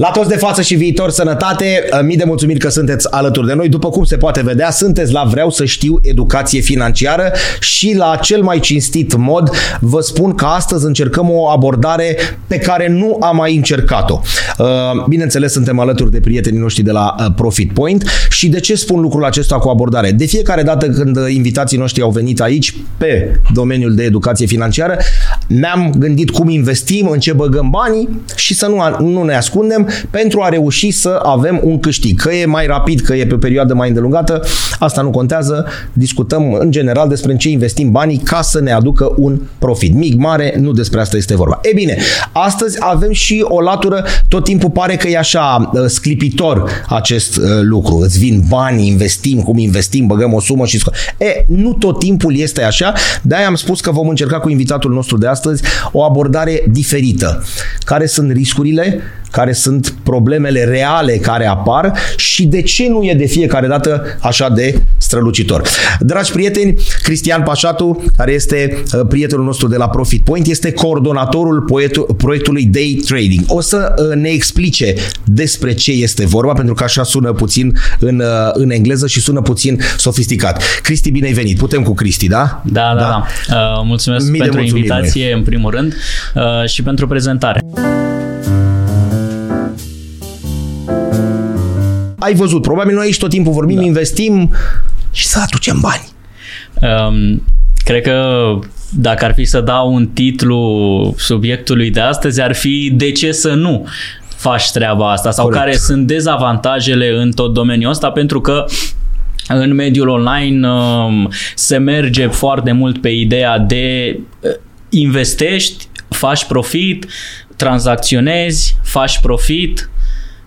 La toți de față și viitor, sănătate, mii de mulțumiri că sunteți alături de noi. După cum se poate vedea, sunteți la Vreau să știu educație financiară și la cel mai cinstit mod vă spun că astăzi încercăm o abordare pe care nu am mai încercat-o. Uh, bineînțeles, suntem alături de prietenii noștri de la uh, Profit Point și de ce spun lucrul acesta cu abordare? De fiecare dată când invitații noștri au venit aici pe domeniul de educație financiară, ne-am gândit cum investim, în ce băgăm banii și să nu, nu ne ascundem pentru a reuși să avem un câștig. Că e mai rapid, că e pe o perioadă mai îndelungată, asta nu contează. Discutăm în general despre în ce investim banii ca să ne aducă un profit. Mic, mare, nu despre asta este vorba. E bine, astăzi avem și o latură, tot timpul pare că e așa uh, sclipitor acest uh, lucru. Îți vin bani, investim, cum investim, băgăm o sumă și E, nu tot timpul este așa, de-aia am spus că vom încerca cu invitatul nostru de astăzi o abordare diferită. Care sunt riscurile, care sunt problemele reale care apar și de ce nu e de fiecare dată așa de strălucitor. Dragi prieteni, Cristian Pașatu, care este uh, prietenul nostru de la Profit Point, este coordonatorul proiectului Day Trading. O să uh, ne explice despre ce este vorba, pentru că așa sună puțin în, uh, în engleză și sună puțin sofisticat. Cristi, bine ai venit. Putem cu Cristi, da? Da, da, da. da. Uh, mulțumesc Mii pentru invitație, noi. în primul rând, uh, și pentru prezentare. Ai văzut, probabil noi aici tot timpul vorbim, da. investim și să aducem bani. Um, cred că dacă ar fi să dau un titlu subiectului de astăzi, ar fi de ce să nu faci treaba asta sau Corect. care sunt dezavantajele în tot domeniul ăsta, pentru că în mediul online um, se merge foarte mult pe ideea de uh, investești, faci profit, tranzacționezi, faci profit,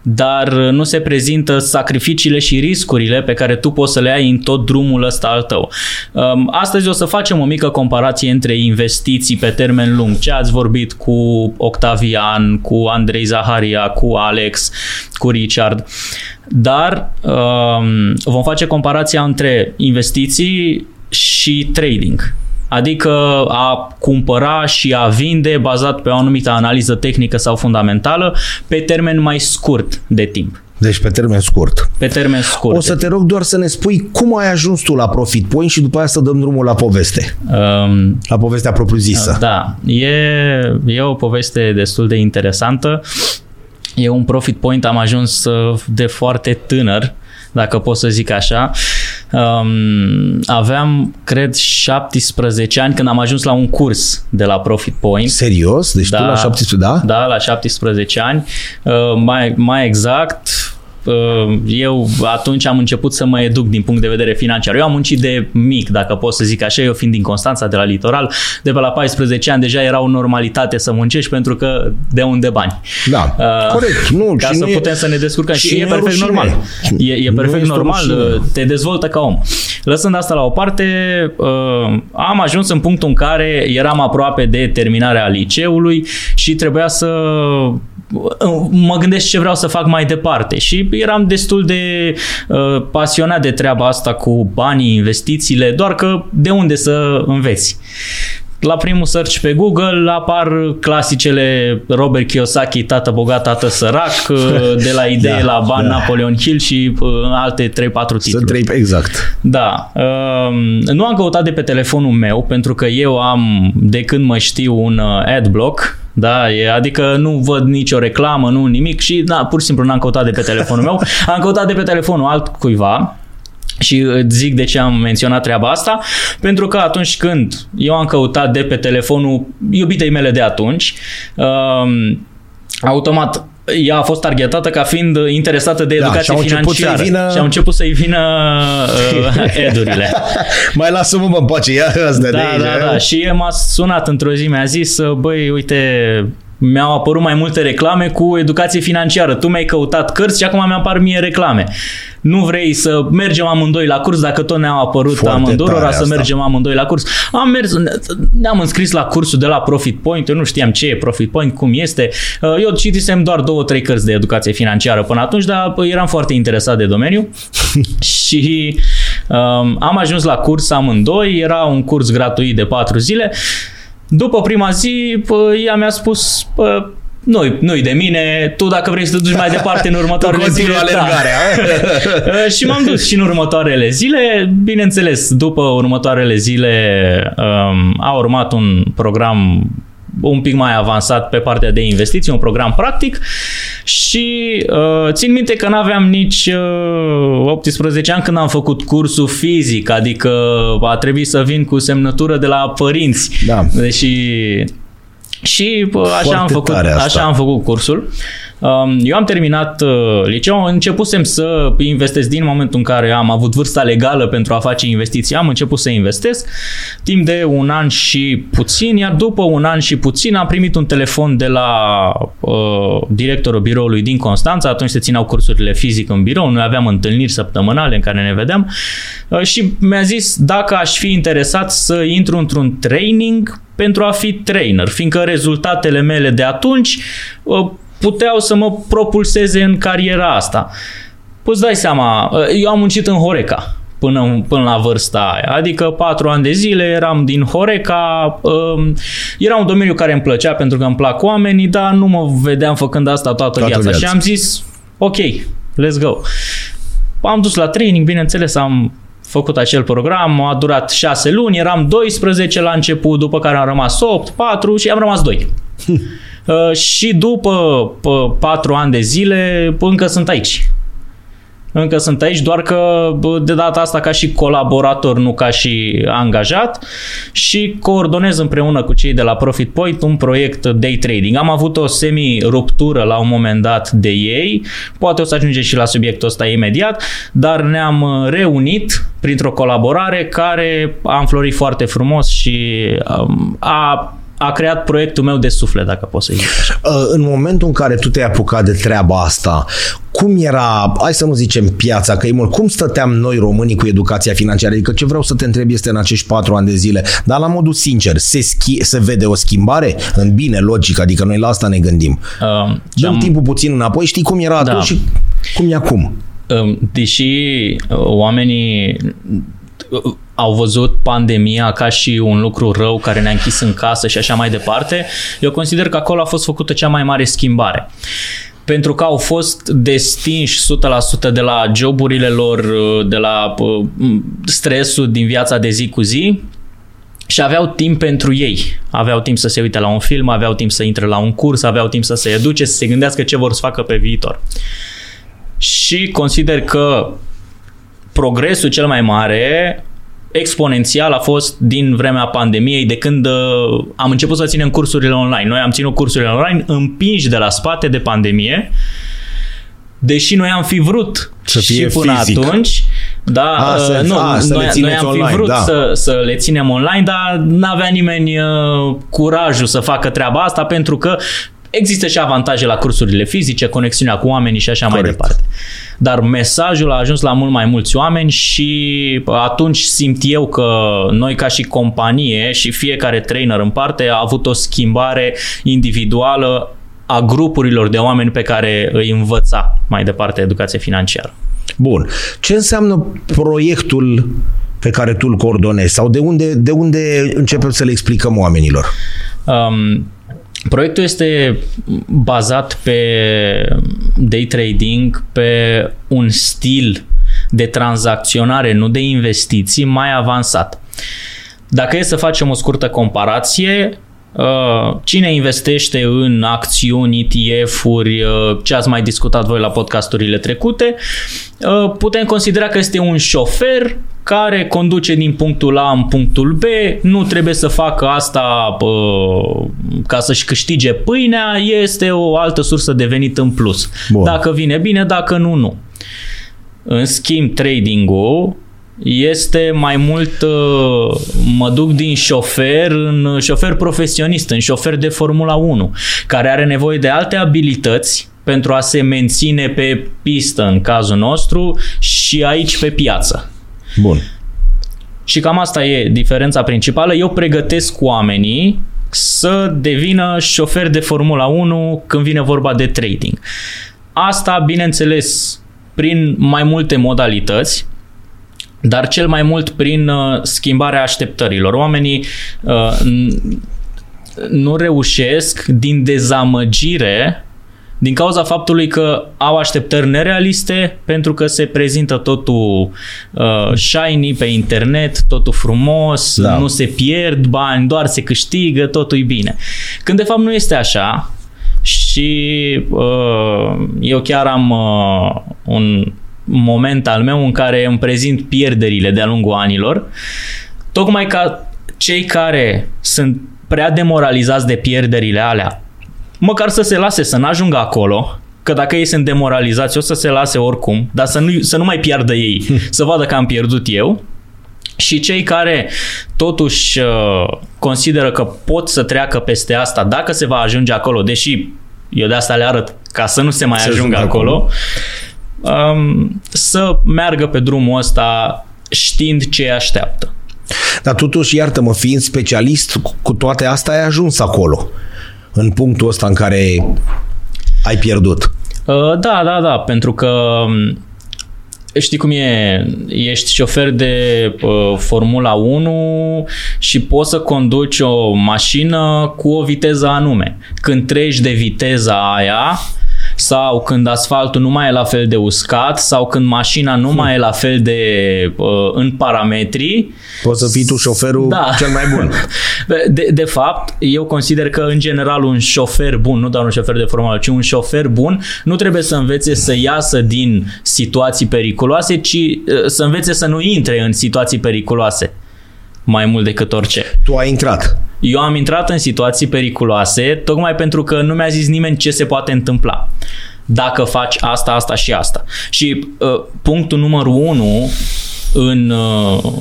dar nu se prezintă sacrificiile și riscurile pe care tu poți să le ai în tot drumul ăsta al tău. Um, astăzi o să facem o mică comparație între investiții pe termen lung. Ce ați vorbit cu Octavian, cu Andrei Zaharia, cu Alex, cu Richard. Dar um, vom face comparația între investiții și trading. Adică a cumpăra și a vinde bazat pe o anumită analiză tehnică sau fundamentală pe termen mai scurt de timp. Deci pe termen scurt. Pe termen scurt. O să te rog doar să ne spui cum ai ajuns tu la Profit Point și după aia să dăm drumul la poveste. Um, la povestea propriu-zisă. Da, e, e o poveste destul de interesantă. E un Profit Point, am ajuns uh, de foarte tânăr, dacă pot să zic așa. Um, aveam, cred, 17 ani când am ajuns la un curs de la Profit Point. Serios? Deci da, tu la 17, da? Da, la 17 ani. Uh, mai, mai exact, Uh, eu atunci am început să mă educ din punct de vedere financiar. Eu am muncit de mic, dacă pot să zic așa, eu fiind din Constanța, de la litoral, de pe la 14 ani deja era o normalitate să muncești pentru că de unde bani. Da, uh, corect. Nu, ca să putem e, să ne descurcăm. Și, și e perfect rușine. normal. E, e perfect normal, rușine. Uh, te dezvoltă ca om. Lăsând asta la o parte, uh, am ajuns în punctul în care eram aproape de terminarea liceului și trebuia să mă gândesc ce vreau să fac mai departe și eram destul de uh, pasionat de treaba asta cu banii, investițiile, doar că de unde să înveți. La primul search pe Google apar clasicele Robert Kiyosaki, tată bogat, tată sărac, uh, de la idee da, la bani, da. Napoleon Hill și uh, alte 3-4 titluri. Sunt 3, exact. Da. Um, nu am căutat de pe telefonul meu, pentru că eu am, de când mă știu, un uh, adblock, da, e, adică nu văd nicio reclamă, nu nimic și da, pur și simplu n-am căutat de pe telefonul meu, am căutat de pe telefonul alt cuiva și îți zic de ce am menționat treaba asta, pentru că atunci când eu am căutat de pe telefonul iubitei mele de atunci, um, automat ea a fost targetată ca fiind interesată de educație da, și financiară vină... și au început să-i vină uh, edurile. Mai lasă-mă în pace, ia asta da, de aici. Da, da, și m-a sunat într-o zi, mi-a zis, băi, uite, mi-au apărut mai multe reclame cu educație financiară. Tu mi-ai căutat cărți și acum mi-apar mie reclame. Nu vrei să mergem amândoi la curs dacă tot ne-au apărut amândoi, să mergem amândoi la curs. Am mers, ne-am înscris la cursul de la Profit Point, eu nu știam ce e Profit Point, cum este. Uh, eu citisem doar două, trei cărți de educație financiară până atunci, dar eram foarte interesat de domeniu și um, am ajuns la curs amândoi, era un curs gratuit de patru zile după prima zi, ea mi-a spus, nu-i, nu-i de mine, tu dacă vrei să te duci mai departe în următoarele zile, alergarea. Da. și m-am dus și în următoarele zile, bineînțeles, după următoarele zile um, a urmat un program un pic mai avansat pe partea de investiții, un program practic și uh, țin minte că nu aveam nici uh, 18 ani când am făcut cursul fizic, adică a trebuit să vin cu semnătură de la părinți. Da. Deși și așa am, făcut, așa am făcut cursul. Um, eu am terminat uh, liceul, începusem să investesc din momentul în care am avut vârsta legală pentru a face investiții, am început să investesc timp de un an și puțin, iar după un an și puțin am primit un telefon de la uh, directorul biroului din Constanța, atunci se țineau cursurile fizic în birou, noi aveam întâlniri săptămânale în care ne vedeam. Uh, și mi-a zis dacă aș fi interesat să intru într-un training pentru a fi trainer, fiindcă rezultatele mele de atunci uh, puteau să mă propulseze în cariera asta. Păi dai seama, uh, eu am muncit în Horeca până, până la vârsta aia. Adică patru ani de zile eram din Horeca, um, era un domeniu care îmi plăcea pentru că îmi plac oamenii, dar nu mă vedeam făcând asta toată, toată viața. viața. Și am zis, ok, let's go. Am dus la training, bineînțeles, am făcut acel program, a durat 6 luni, eram 12 la început, după care am rămas 8, 4 și am rămas 2. uh, și după 4 ani de zile încă sunt aici încă sunt aici, doar că de data asta ca și colaborator, nu ca și angajat și coordonez împreună cu cei de la Profit Point un proiect day trading. Am avut o semi-ruptură la un moment dat de ei, poate o să ajungem și la subiectul ăsta imediat, dar ne-am reunit printr-o colaborare care a înflorit foarte frumos și um, a a creat proiectul meu de suflet, dacă pot să zic așa. Uh, în momentul în care tu te-ai apucat de treaba asta, cum era, hai să nu zicem piața, că e mult, cum stăteam noi românii cu educația financiară? Adică ce vreau să te întreb este în acești patru ani de zile, dar la modul sincer, se, schi- se vede o schimbare? În bine, logic, adică noi la asta ne gândim. Uh, Dăm am... timpul puțin înapoi, știi cum era da. atunci și cum e acum? Uh, deși oamenii au văzut pandemia ca și un lucru rău care ne-a închis în casă și așa mai departe, eu consider că acolo a fost făcută cea mai mare schimbare pentru că au fost destinși 100% de la joburile lor, de la uh, stresul din viața de zi cu zi și aveau timp pentru ei. Aveau timp să se uite la un film, aveau timp să intre la un curs, aveau timp să se educe, să se gândească ce vor să facă pe viitor. Și consider că progresul cel mai mare exponențial a fost din vremea pandemiei, de când uh, am început să ținem cursurile online. Noi am ținut cursurile online împinși de la spate de pandemie, deși noi am fi vrut să fie și până fizic. atunci, da, a, uh, să, nu, a, să noi, noi am online, fi vrut da. să, să le ținem online, dar n-avea nimeni uh, curajul să facă treaba asta pentru că Există și avantaje la cursurile fizice, conexiunea cu oamenii și așa Corect. mai departe. Dar mesajul a ajuns la mult mai mulți oameni și atunci simt eu că noi ca și companie și fiecare trainer în parte a avut o schimbare individuală a grupurilor de oameni pe care îi învăța mai departe educație financiară. Bun. Ce înseamnă proiectul pe care tu îl coordonezi sau de unde, de unde începem să le explicăm oamenilor? Um, Proiectul este bazat pe day trading, pe un stil de tranzacționare, nu de investiții, mai avansat. Dacă e să facem o scurtă comparație, uh, cine investește în acțiuni, ETF-uri, uh, ce ați mai discutat voi la podcasturile trecute, uh, putem considera că este un șofer care conduce din punctul A în punctul B, nu trebuie să facă asta pă, ca să-și câștige pâinea, este o altă sursă de venit în plus. Bun. Dacă vine bine, dacă nu, nu. În schimb, trading-ul este mai mult mă duc din șofer în șofer profesionist, în șofer de Formula 1, care are nevoie de alte abilități pentru a se menține pe pistă în cazul nostru și aici pe piață. Bun. Și cam asta e diferența principală. Eu pregătesc oamenii să devină șofer de Formula 1 când vine vorba de trading. Asta, bineînțeles, prin mai multe modalități, dar cel mai mult prin uh, schimbarea așteptărilor. Oamenii uh, nu reușesc din dezamăgire din cauza faptului că au așteptări nerealiste pentru că se prezintă totul uh, shiny pe internet, totul frumos, da. nu se pierd bani, doar se câștigă, totul e bine. Când de fapt nu este așa și uh, eu chiar am uh, un moment al meu în care îmi prezint pierderile de-a lungul anilor, tocmai ca cei care sunt prea demoralizați de pierderile alea măcar să se lase să n-ajungă acolo, că dacă ei sunt demoralizați o să se lase oricum, dar să nu, să nu mai piardă ei, să vadă că am pierdut eu. Și cei care totuși uh, consideră că pot să treacă peste asta dacă se va ajunge acolo, deși eu de asta le arăt ca să nu se mai să ajungă acolo, acolo. Um, să meargă pe drumul ăsta știind ce așteaptă. Dar totuși, iartă-mă, fiind specialist cu toate astea, ai ajuns acolo în punctul ăsta în care ai pierdut? Uh, da, da, da, pentru că um, știi cum e, ești șofer de uh, Formula 1 și poți să conduci o mașină cu o viteză anume. Când treci de viteza aia, sau când asfaltul nu mai e la fel de uscat sau când mașina nu mai e la fel de uh, în parametri. Poți să fii tu șoferul da. cel mai bun. De, de fapt, eu consider că în general un șofer bun, nu doar un șofer de formal, ci un șofer bun nu trebuie să învețe să iasă din situații periculoase, ci uh, să învețe să nu intre în situații periculoase mai mult decât orice. Tu ai intrat. Eu am intrat în situații periculoase tocmai pentru că nu mi-a zis nimeni ce se poate întâmpla dacă faci asta, asta și asta. Și uh, punctul numărul unu în uh,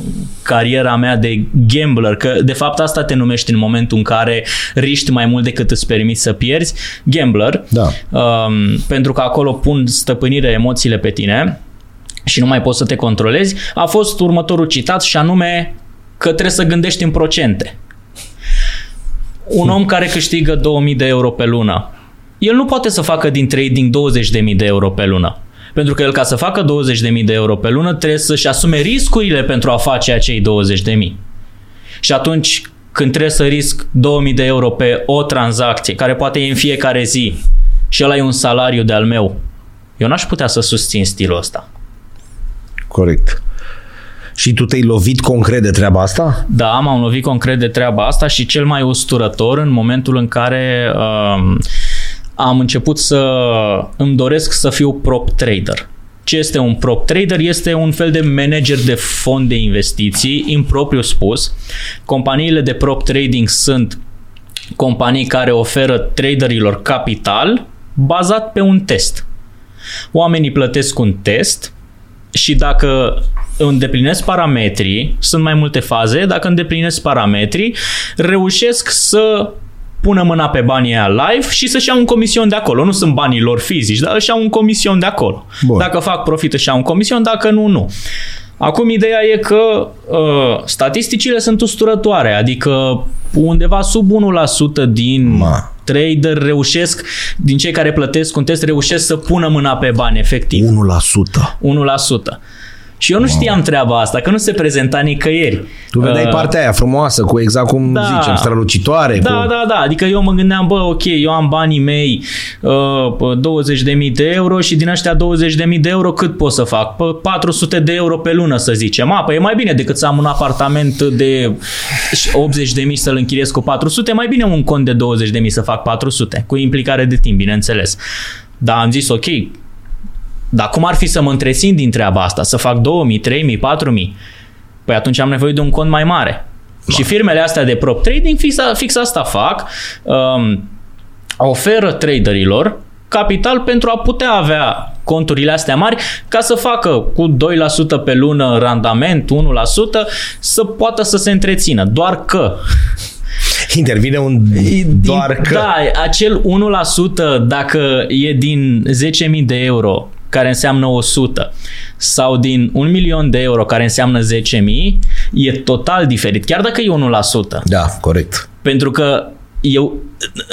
cariera mea de gambler, că de fapt asta te numești în momentul în care riști mai mult decât îți permiți să pierzi, gambler, da. um, pentru că acolo pun stăpânire emoțiile pe tine și nu mai poți să te controlezi, a fost următorul citat și anume că trebuie să gândești în procente. Un om care câștigă 2000 de euro pe lună, el nu poate să facă din trading 20.000 de euro pe lună. Pentru că el ca să facă 20.000 de euro pe lună trebuie să-și asume riscurile pentru a face acei 20.000. Și atunci când trebuie să risc 2000 de euro pe o tranzacție, care poate e în fiecare zi, și ăla e un salariu de-al meu, eu n-aș putea să susțin stilul ăsta. Corect. Și tu te-ai lovit concret de treaba asta? Da, m-am lovit concret de treaba asta și cel mai usturător în momentul în care uh, am început să îmi doresc să fiu prop trader. Ce este un prop trader? Este un fel de manager de fond de investiții, impropriu spus. Companiile de prop trading sunt companii care oferă traderilor capital bazat pe un test. Oamenii plătesc un test și dacă îndeplinesc parametrii, sunt mai multe faze, dacă îndeplinesc parametrii, reușesc să pună mâna pe banii aia live și să-și iau un comision de acolo. Nu sunt banii lor fizici, dar își iau un comision de acolo. Bun. Dacă fac profit își iau un comision, dacă nu, nu. Acum ideea e că uh, statisticile sunt usturătoare, adică undeva sub 1% din Ma. trader reușesc, din cei care plătesc un test, reușesc să pună mâna pe bani, efectiv. 1%. 1%. Și eu nu știam treaba asta, că nu se prezenta nicăieri. Tu vedeai uh, partea aia frumoasă, cu exact cum da, zicem, strălucitoare. Da, cu... da, da. Adică eu mă gândeam, bă, ok, eu am banii mei uh, 20.000 de euro și din ăștia 20.000 de euro cât pot să fac? Pă, 400 de euro pe lună, să zicem. A, păi e mai bine decât să am un apartament de 80.000 să-l închiriez cu 400, mai bine un cont de 20.000 să fac 400, cu implicare de timp, bineînțeles. Dar am zis, ok, dar cum ar fi să mă întrețin din treaba asta? Să fac 2000, 3000, 4000? Păi atunci am nevoie de un cont mai mare. Ma. Și firmele astea de prop trading fix, fix asta fac. Um, oferă traderilor capital pentru a putea avea conturile astea mari ca să facă cu 2% pe lună randament, 1%, să poată să se întrețină. Doar că Intervine un doar că... Da, acel 1% dacă e din 10.000 de euro care înseamnă 100 sau din 1 milion de euro care înseamnă 10.000 e total diferit, chiar dacă e 1%. Da, corect. Pentru că eu,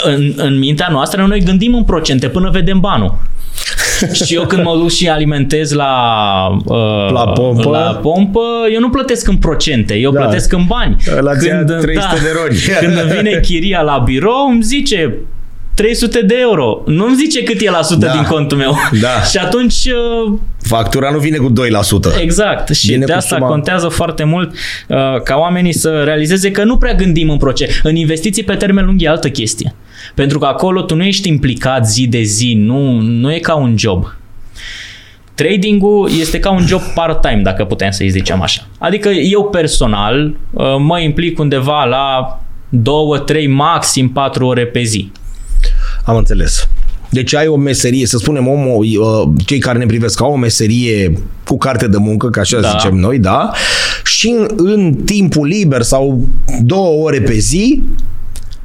în, în mintea noastră, noi gândim în procente până vedem banul. și eu când mă duc și alimentez la, uh, La pompă. la pompă, eu nu plătesc în procente, eu Da. plătesc în bani. La ți ia 300 de roni. Când îmi vine chiria la birou, îmi zice 300 de euro. Nu îmi zice cât e la sută Da. din contul meu. Da. și atunci uh, Factura nu vine cu 2%. Exact. Și Vine de cu asta suma- contează foarte mult uh, ca oamenii să realizeze că nu prea gândim în procent. În investiții pe termen lung e altă chestie. Pentru că acolo tu nu ești implicat zi de zi, nu, nu e ca un job. Tradingul este ca un job part-time, dacă putem să-i zicem așa. Adică eu personal uh, mă implic undeva la 2, 3, maxim 4 ore pe zi. Am înțeles. Deci ai o meserie, să spunem, omul, uh, cei care ne privesc au o meserie cu carte de muncă, ca așa Da. zicem noi, da? Și în, în timpul liber sau două ore pe zi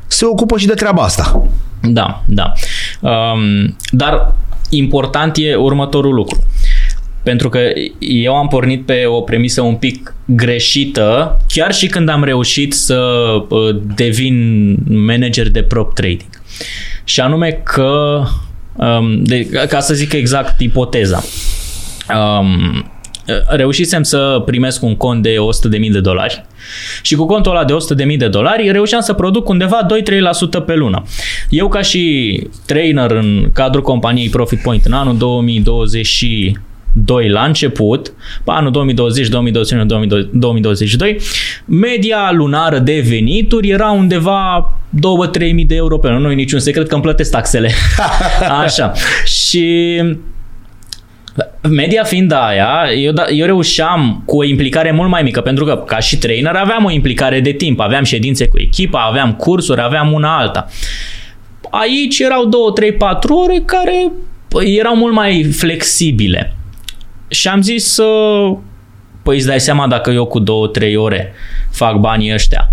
se ocupă și de treaba asta. Da, da. Um, dar important e următorul lucru. Pentru că eu am pornit pe o premisă un pic greșită, chiar și când am reușit să uh, devin manager de prop trading. Și anume că, um, de, ca să zic exact ipoteza, um, reușisem să primesc un cont de 100.000 de dolari și cu contul ăla de 100.000 de dolari reușeam să produc undeva 2-3% pe lună. Eu ca și trainer în cadrul companiei Profit Point în anul 2022 la început, pe anul 2020, 2021, 2022, media lunară de venituri era undeva 2-3 mii de euro pe lună. Nu e niciun secret că îmi plătesc taxele. Așa. Și Media fiind aia, eu, da, eu reușeam cu o implicare mult mai mică, pentru că ca și trainer aveam o implicare de timp, aveam ședințe cu echipa, aveam cursuri, aveam una alta. Aici erau 2, 3, 4 ore care păi, erau mult mai flexibile. Și am zis să... Păi îți dai seama dacă eu cu 2-3 ore fac banii ăștia.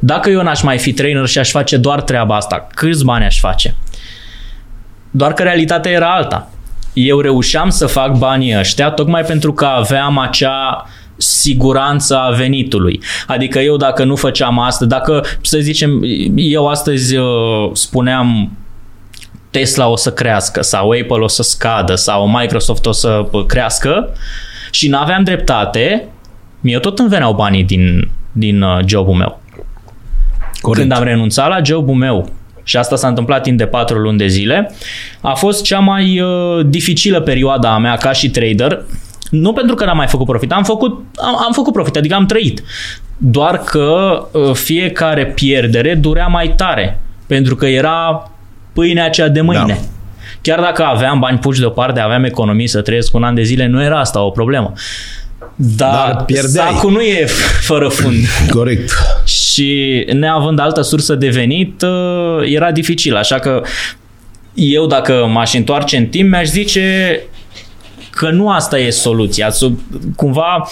Dacă eu n-aș mai fi trainer și aș face doar treaba asta, câți bani aș face? Doar că realitatea era alta. Eu reușeam să fac banii ăștia tocmai pentru că aveam acea siguranță a venitului. Adică eu dacă nu făceam asta, dacă, să zicem, eu astăzi uh, spuneam Tesla o să crească sau Apple o să scadă sau Microsoft o să uh, crească și n-aveam dreptate, mie tot îmi veneau banii din, din uh, jobul meu. Corect. Când am renunțat la jobul meu și asta s-a întâmplat timp de patru luni de zile, a fost cea mai uh, dificilă perioadă a mea ca și trader, nu pentru că n-am mai făcut profit, am făcut, am, am făcut profit, adică am trăit. Doar că uh, fiecare pierdere durea mai tare, pentru că era pâinea aceea de mâine. Da. Chiar dacă aveam bani puși deoparte, aveam economii să trăiesc un an de zile, nu era asta o problemă. Dar, Dar pierdeai. sacul nu e fără fund. Corect. Și neavând altă sursă de venit, uh, era dificil. Așa că eu, dacă m-aș întoarce în timp, mi-aș zice că nu asta e soluția. Sub, cumva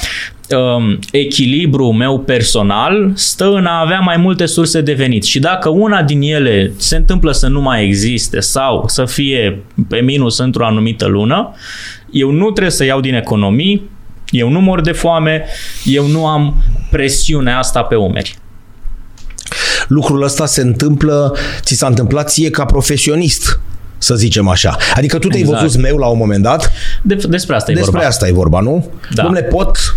um, echilibrul meu personal stă în a avea mai multe surse de venit și dacă una din ele se întâmplă să nu mai existe sau să fie pe minus într-o anumită lună, eu nu trebuie să iau din economii, eu nu mor de foame, eu nu am presiunea asta pe umeri. Lucrul ăsta se întâmplă, ți s-a întâmplat ție ca profesionist, să zicem așa. Adică tu te-ai Exact. văzut meu la un moment dat, De, despre asta e despre vorba. asta e vorba, nu? Da. Dom'le, pot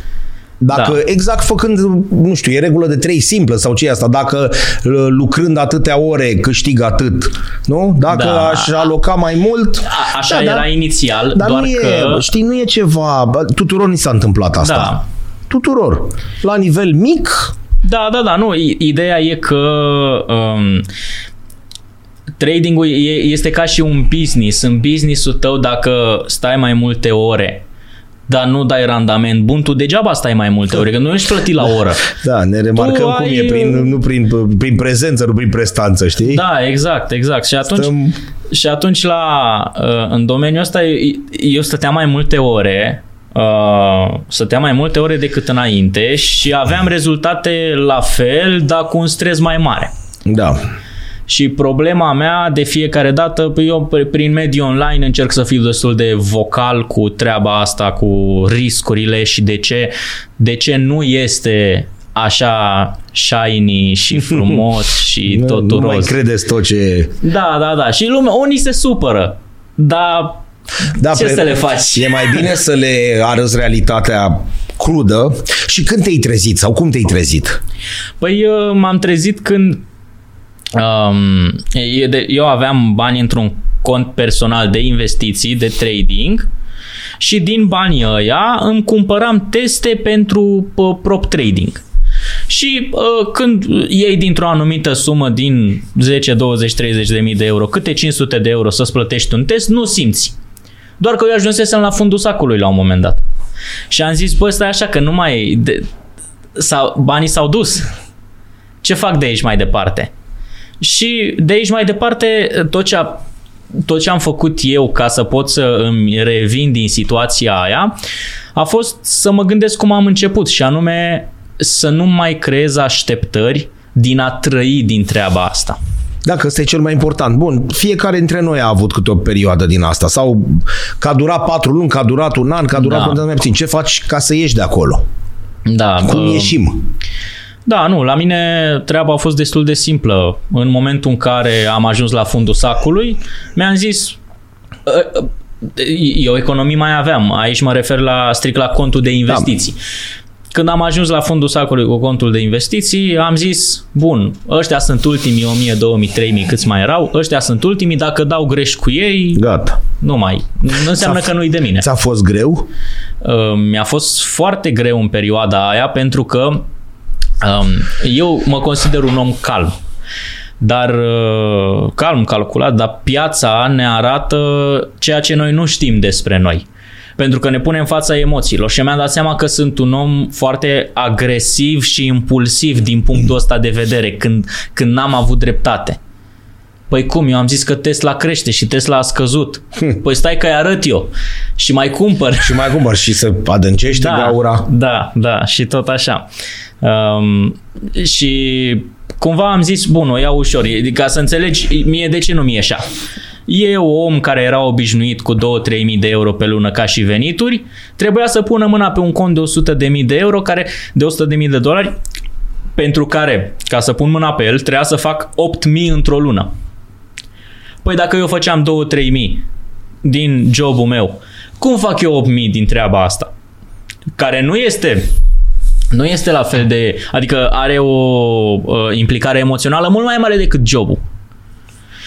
dacă Da. exact făcând, nu știu, e regulă de trei simplă sau ce e asta, dacă uh, lucrând atâtea ore câștig atât, nu? Dacă Da. aș aloca mai mult... A, așa da, era da. inițial, Dar doar nu e, că... știi, nu e ceva, bă, tuturor ni s-a întâmplat asta. Da. Tuturor. La nivel mic, Da, da, da, nu. i- Ideea e că um, tradingul e, este ca și un business. În businessul tău, dacă stai mai multe ore, dar nu dai randament bun, tu degeaba stai mai multe ore, că nu ești plătit la oră. da, ne remarcăm cum ai, e, prin, nu prin, prin prezență, nu prin prestanță, știi? Da, exact, exact. Și atunci, Stăm- și atunci la, uh, în domeniul ăsta eu stăteam mai multe ore Uh, stăteam mai multe ore decât înainte și aveam rezultate la fel, dar cu un stres mai mare. Da. Și problema mea de fiecare dată, păi eu p- prin mediul online încerc să fiu destul de vocal cu treaba asta, cu riscurile și de ce, de ce nu este așa shiny și frumos și Nu, totul nu mai roz. credeți tot ce... Da, da, da. Și lumea, unii se supără, dar Da, Ce pe- să le faci? E mai bine să le arăți realitatea crudă și când te-ai trezit sau cum te-ai trezit? Păi eu m-am trezit când um, e de- eu aveam bani într-un cont personal de investiții, de trading și din banii ăia îmi cumpăram teste pentru uh, prop trading. Și uh, când iei dintr-o anumită sumă din 10, 20, 30 de mii de euro, câte 500 de euro să-ți plătești un test, nu simți. Doar că eu ajunsesem la fundul sacului la un moment dat. Și am zis, bă, stai așa că nu mai... De, sau, banii s-au dus. Ce fac de aici mai departe? Și de aici mai departe, tot ce, a, tot ce am făcut eu ca să pot să îmi revin din situația aia, a fost să mă gândesc cum am început și anume să nu mai creez așteptări din a trăi din treaba asta. Dacă ăsta e cel mai important. Bun, fiecare dintre noi a avut câte o perioadă din asta. Sau că a durat patru luni, că a durat un an, că a durat Da. da. mai puțin. Ce faci ca să ieși de acolo? Da, Cum uh, ieșim? Da, nu, la mine treaba a fost destul de simplă. În momentul în care am ajuns la fundul sacului, mi-am zis "Ă, ă, eu economii mai aveam. Aici mă refer la strict la contul de investiții. Când am ajuns la fundul sacului cu contul de investiții, am zis, bun, ăștia sunt ultimii 1000, 2000, 3000 câți mai erau, ăștia sunt ultimii, dacă dau greș cu ei, Gata. nu mai. Nu înseamnă Ți-a- că nu-i de mine. Ți-a fost greu? Uh, mi-a fost foarte greu în perioada aia pentru că um, eu mă consider un om calm. Dar uh, calm, calculat, dar piața ne arată ceea ce noi nu știm despre noi. Pentru că ne pune în fața emoțiilor și mi-am dat seama că sunt un om foarte agresiv și impulsiv din punctul ăsta de vedere când, când n-am avut dreptate. Păi cum? Eu am zis că Tesla crește și Tesla a scăzut. Păi stai că-i arăt eu și mai cumpăr. Și mai cumpăr și să adâncește Da, gaura. da, da, și tot așa. Um, și cumva am zis, bun, o iau ușor, E- ca să înțelegi mie de ce nu mi ieșea. Eu, om care era obișnuit cu 2-3 mii de euro pe lună ca și venituri, trebuia să pună mâna pe un cont de 100 de mii de euro, care, de 100 de mii de dolari, pentru care, ca să pun mâna pe el, trebuia să fac 8 mii într-o lună. Păi dacă eu făceam 2-3 mii din jobul meu, cum fac eu 8 mii din treaba asta? care nu este nu este la fel de, adică are o uh, implicare emoțională mult mai mare decât jobul.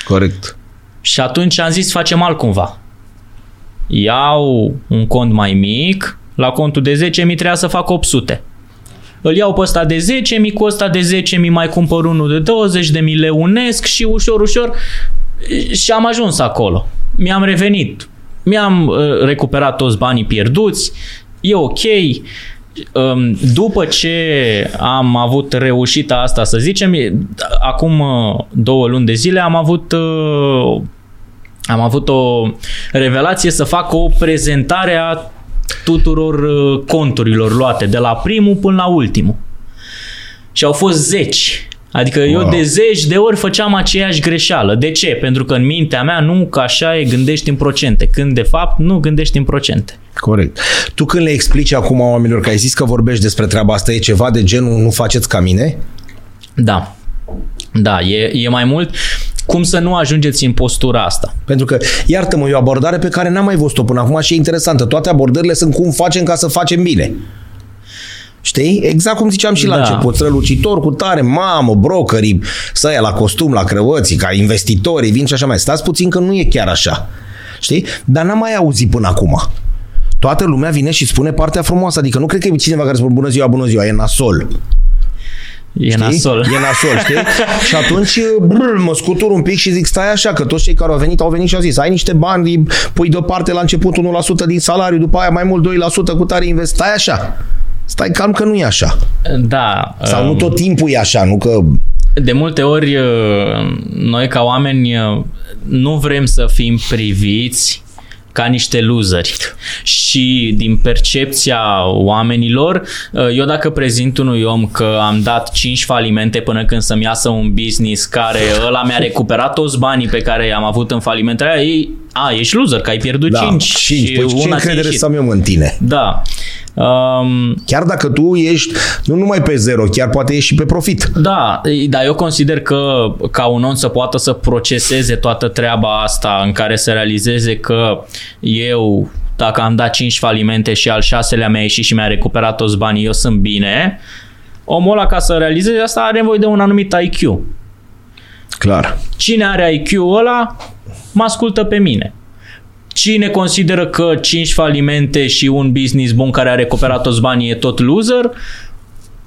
Corect. Și atunci am zis facem altcumva. Iau un cont mai mic, la contul de 10.000 trebuia să fac 800. Îl iau pe ăsta de 10.000, cu ăsta de 10.000 mai cumpăr unul de 20 de mii le unesc și ușor, ușor și am ajuns acolo. Mi-am revenit. Mi-am uh, recuperat toți banii pierduți. E ok. Um, După ce am avut reușita asta, să zicem, e- acum uh, două luni de zile am avut uh, am avut o revelație să fac o prezentare a tuturor uh, conturilor luate, de la primul până la ultimul. Și au fost zeci. Adică wow. eu Wow. de zeci de ori făceam aceeași greșeală. De ce? Pentru că în mintea mea nu că așa e gândești în procente, când de fapt nu gândești în procente. Corect. Tu când le explici acum oamenilor că ai zis că vorbești despre treaba asta, e ceva de genul nu faceți ca mine? Da. Da, e, e mai mult cum să nu ajungeți în postura asta. Pentru că, iartă-mă, e o abordare pe care n-am mai văzut-o până acum și e interesantă. Toate abordările sunt cum facem ca să facem bine. Știi? Exact cum ziceam și la Da. început. Strălucitor cu tare, mamă, brokerii, să ia la costum, la crăvății, ca investitorii, vin și așa mai. Stați puțin că nu e chiar așa. Știi? Dar n-am mai auzit până acum. Toată lumea vine și spune partea frumoasă. Adică nu cred că e cineva care spune bună ziua, bună ziua, e nasol. E Știi? nasol. E nasol, știi? și atunci brr, mă scutur un pic și zic, stai așa, că toți cei care au venit, au venit și au zis, ai niște bani, îi pui deoparte la început 1% din salariu, după aia mai mult 2% cu tare invest. Stai așa. Stai calm că nu e așa. Da. Sau nu um, tot timpul e așa, nu că... de multe ori uh, noi ca oameni uh, nu vrem să fim priviți ca niște loseri. Și din percepția oamenilor, uh, eu dacă prezint unui om că am dat 5 falimente până când să-mi iasă un business care ăla mi-a recuperat toți banii pe care i-am avut în falimentele aia, ei, a, ești loser, că ai pierdut Da, 5. cinci. Păi ce încredere să am eu în tine? Da. Um, chiar dacă tu ești nu numai pe zero, chiar poate ești și pe profit. Da, dar eu consider că ca un om să poată să proceseze toată treaba asta în care să realizeze că eu dacă am dat 5 falimente și al șaselea mi-a ieșit și mi-a recuperat toți banii, eu sunt bine, omul ăla ca să realizeze asta are nevoie de un anumit IQ. Clar. Cine are IQ-ul ăla, mă ascultă pe mine. Cine consideră că 5 falimente și un business bun care a recuperat toți banii e tot loser,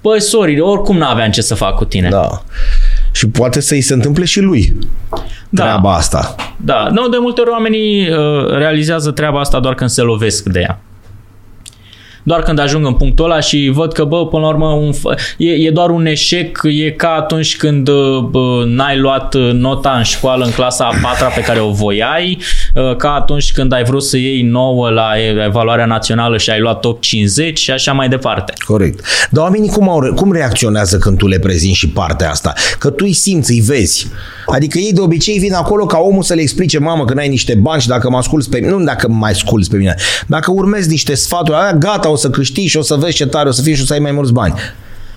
păi sorry, oricum n-aveam ce să fac cu tine. Da. Și poate să-i se întâmple și lui da. treaba asta. Da, nu, de multe ori oamenii uh, realizează treaba asta doar când se lovesc de ea doar când ajung în punctul ăla și văd că, bă, până la urmă, un, e, e doar un eșec, e ca atunci când bă, n-ai luat nota în școală în clasa a patra pe care o voiai, ă, ca atunci când ai vrut să iei nouă la evaluarea națională și ai luat top 50 și așa mai departe. Corect. Dar oamenii cum, au, cum reacționează când tu le prezinți și partea asta? Că tu îi simți, îi vezi. Adică ei de obicei vin acolo ca omul să le explice, mamă, că n-ai niște bani și dacă mă asculți pe mine, nu dacă mă mai asculți pe mine, dacă urmezi niște sfaturi, aia, gata, o să câștigi și o să vezi ce tare o să fii și o să ai mai mulți bani.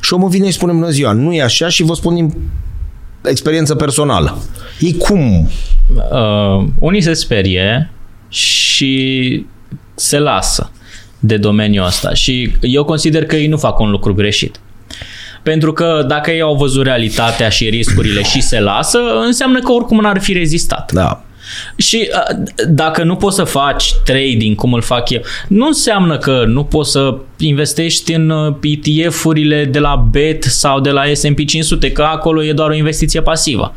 Și omul vine și spune, bună ziua, nu e așa și vă spun din experiență personală. Ei cum? Uh, unii se sperie și se lasă de domeniul ăsta și eu consider că ei nu fac un lucru greșit. Pentru că dacă ei au văzut realitatea și riscurile și se lasă, înseamnă că oricum n-ar fi rezistat. Da. Și dacă nu poți să faci trading cum îl fac eu, nu înseamnă că nu poți să investești în uh, ETF-urile de la BET sau de la S&P 500, că acolo e doar o investiție pasivă.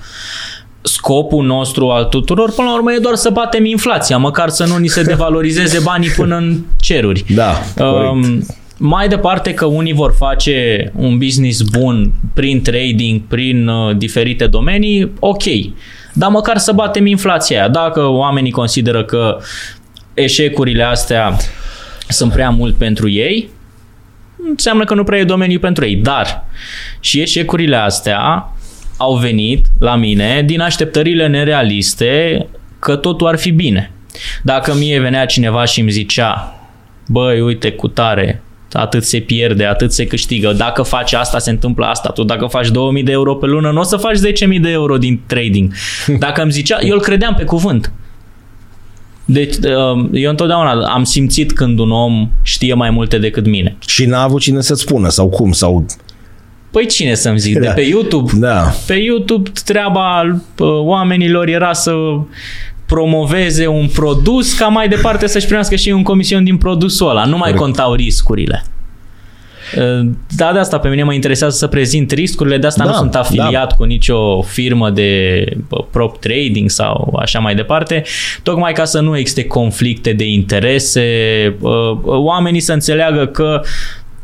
Scopul nostru al tuturor, până la urmă, e doar să batem inflația, măcar să nu ni se devalorizeze banii până în ceruri. Da, um, mai departe că unii vor face un business bun prin trading, prin uh, diferite domenii, ok dar măcar să batem inflația aia. Dacă oamenii consideră că eșecurile astea sunt prea mult pentru ei, înseamnă că nu prea e domeniul pentru ei. Dar și eșecurile astea au venit la mine din așteptările nerealiste că totul ar fi bine. Dacă mie venea cineva și îmi zicea, băi, uite, cu tare, atât se pierde, atât se câștigă. Dacă faci asta, se întâmplă asta. Tu dacă faci 2000 de euro pe lună, nu o să faci 10.000 de euro din trading. Dacă îmi zicea, eu îl credeam pe cuvânt. Deci, um, eu întotdeauna am simțit când un om știe mai multe decât mine. Și n-a avut cine să-ți spună sau cum? sau Păi cine să-mi zic? Da. De pe YouTube? Da. Pe YouTube treaba uh, oamenilor era să promoveze un produs ca mai departe să-și primească și un comision din produsul ăla. Nu mai Corect. contau riscurile. Da, de asta pe mine mă interesează să prezint riscurile, de asta da, nu sunt afiliat da. cu nicio firmă de prop trading sau așa mai departe, tocmai ca să nu existe conflicte de interese, oamenii să înțeleagă că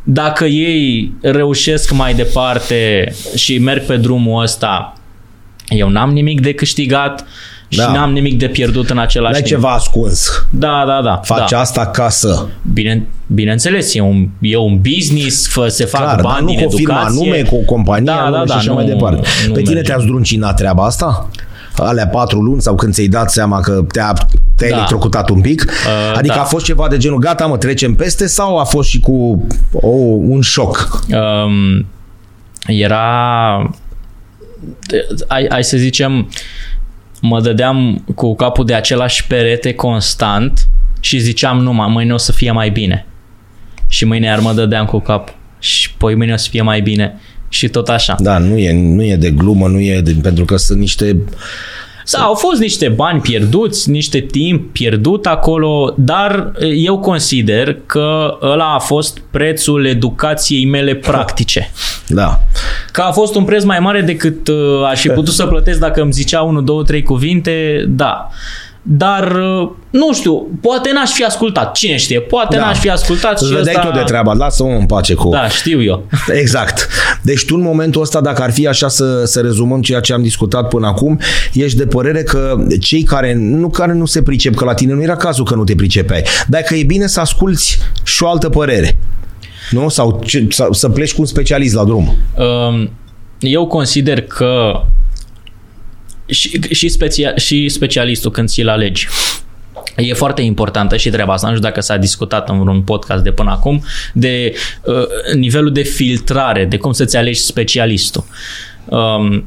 dacă ei reușesc mai departe și merg pe drumul ăsta, eu n-am nimic de câștigat, da. Și n-am nimic de pierdut în același timp. ceva ascuns. Da, da, da. Faci da. asta ca să... Bine, bineînțeles, e un, e un business, fă, se fac Clar, bani din nu cu firma anume, cu o companie da, da, da, și așa nu, mai departe. Pe tine merge. te-a zdruncinat treaba asta? alea patru luni sau când ți-ai dat seama că te-a, te-ai da. electrocutat un pic? Uh, adică da. a fost ceva de genul, gata mă, trecem peste sau a fost și cu o, un șoc? Um, era, hai, hai să zicem, mă dădeam cu capul de același perete constant și ziceam numai mâine o să fie mai bine. Și mâine iar mă dădeam cu cap și poi mâine o să fie mai bine și tot așa. Da, nu e, nu e de glumă, nu e de, pentru că sunt niște da, au fost niște bani pierduți, niște timp pierdut acolo, dar eu consider că ăla a fost prețul educației mele practice. Da. Că a fost un preț mai mare decât uh, aș fi putut să plătesc dacă îmi zicea unul, două, trei cuvinte, da. Dar, uh, nu știu, poate n-aș fi ascultat. Cine știe? Poate da. n-aș fi ascultat Îți și ăsta... tu de treaba, lasă-mă în pace cu... Da, știu eu. Exact. Deci tu în momentul ăsta, dacă ar fi așa să, să rezumăm ceea ce am discutat până acum, ești de părere că cei care nu, care nu se pricep, că la tine nu era cazul că nu te pricepeai, dar că e bine să asculți și o altă părere. Nu? Sau, ce, sau să pleci cu un specialist la drum. Um, eu consider că și, și, specia, și specialistul când ți-l alegi. E foarte importantă și treaba asta, nu știu dacă s-a discutat în vreun podcast de până acum, de uh, nivelul de filtrare, de cum să-ți alegi specialistul. Um,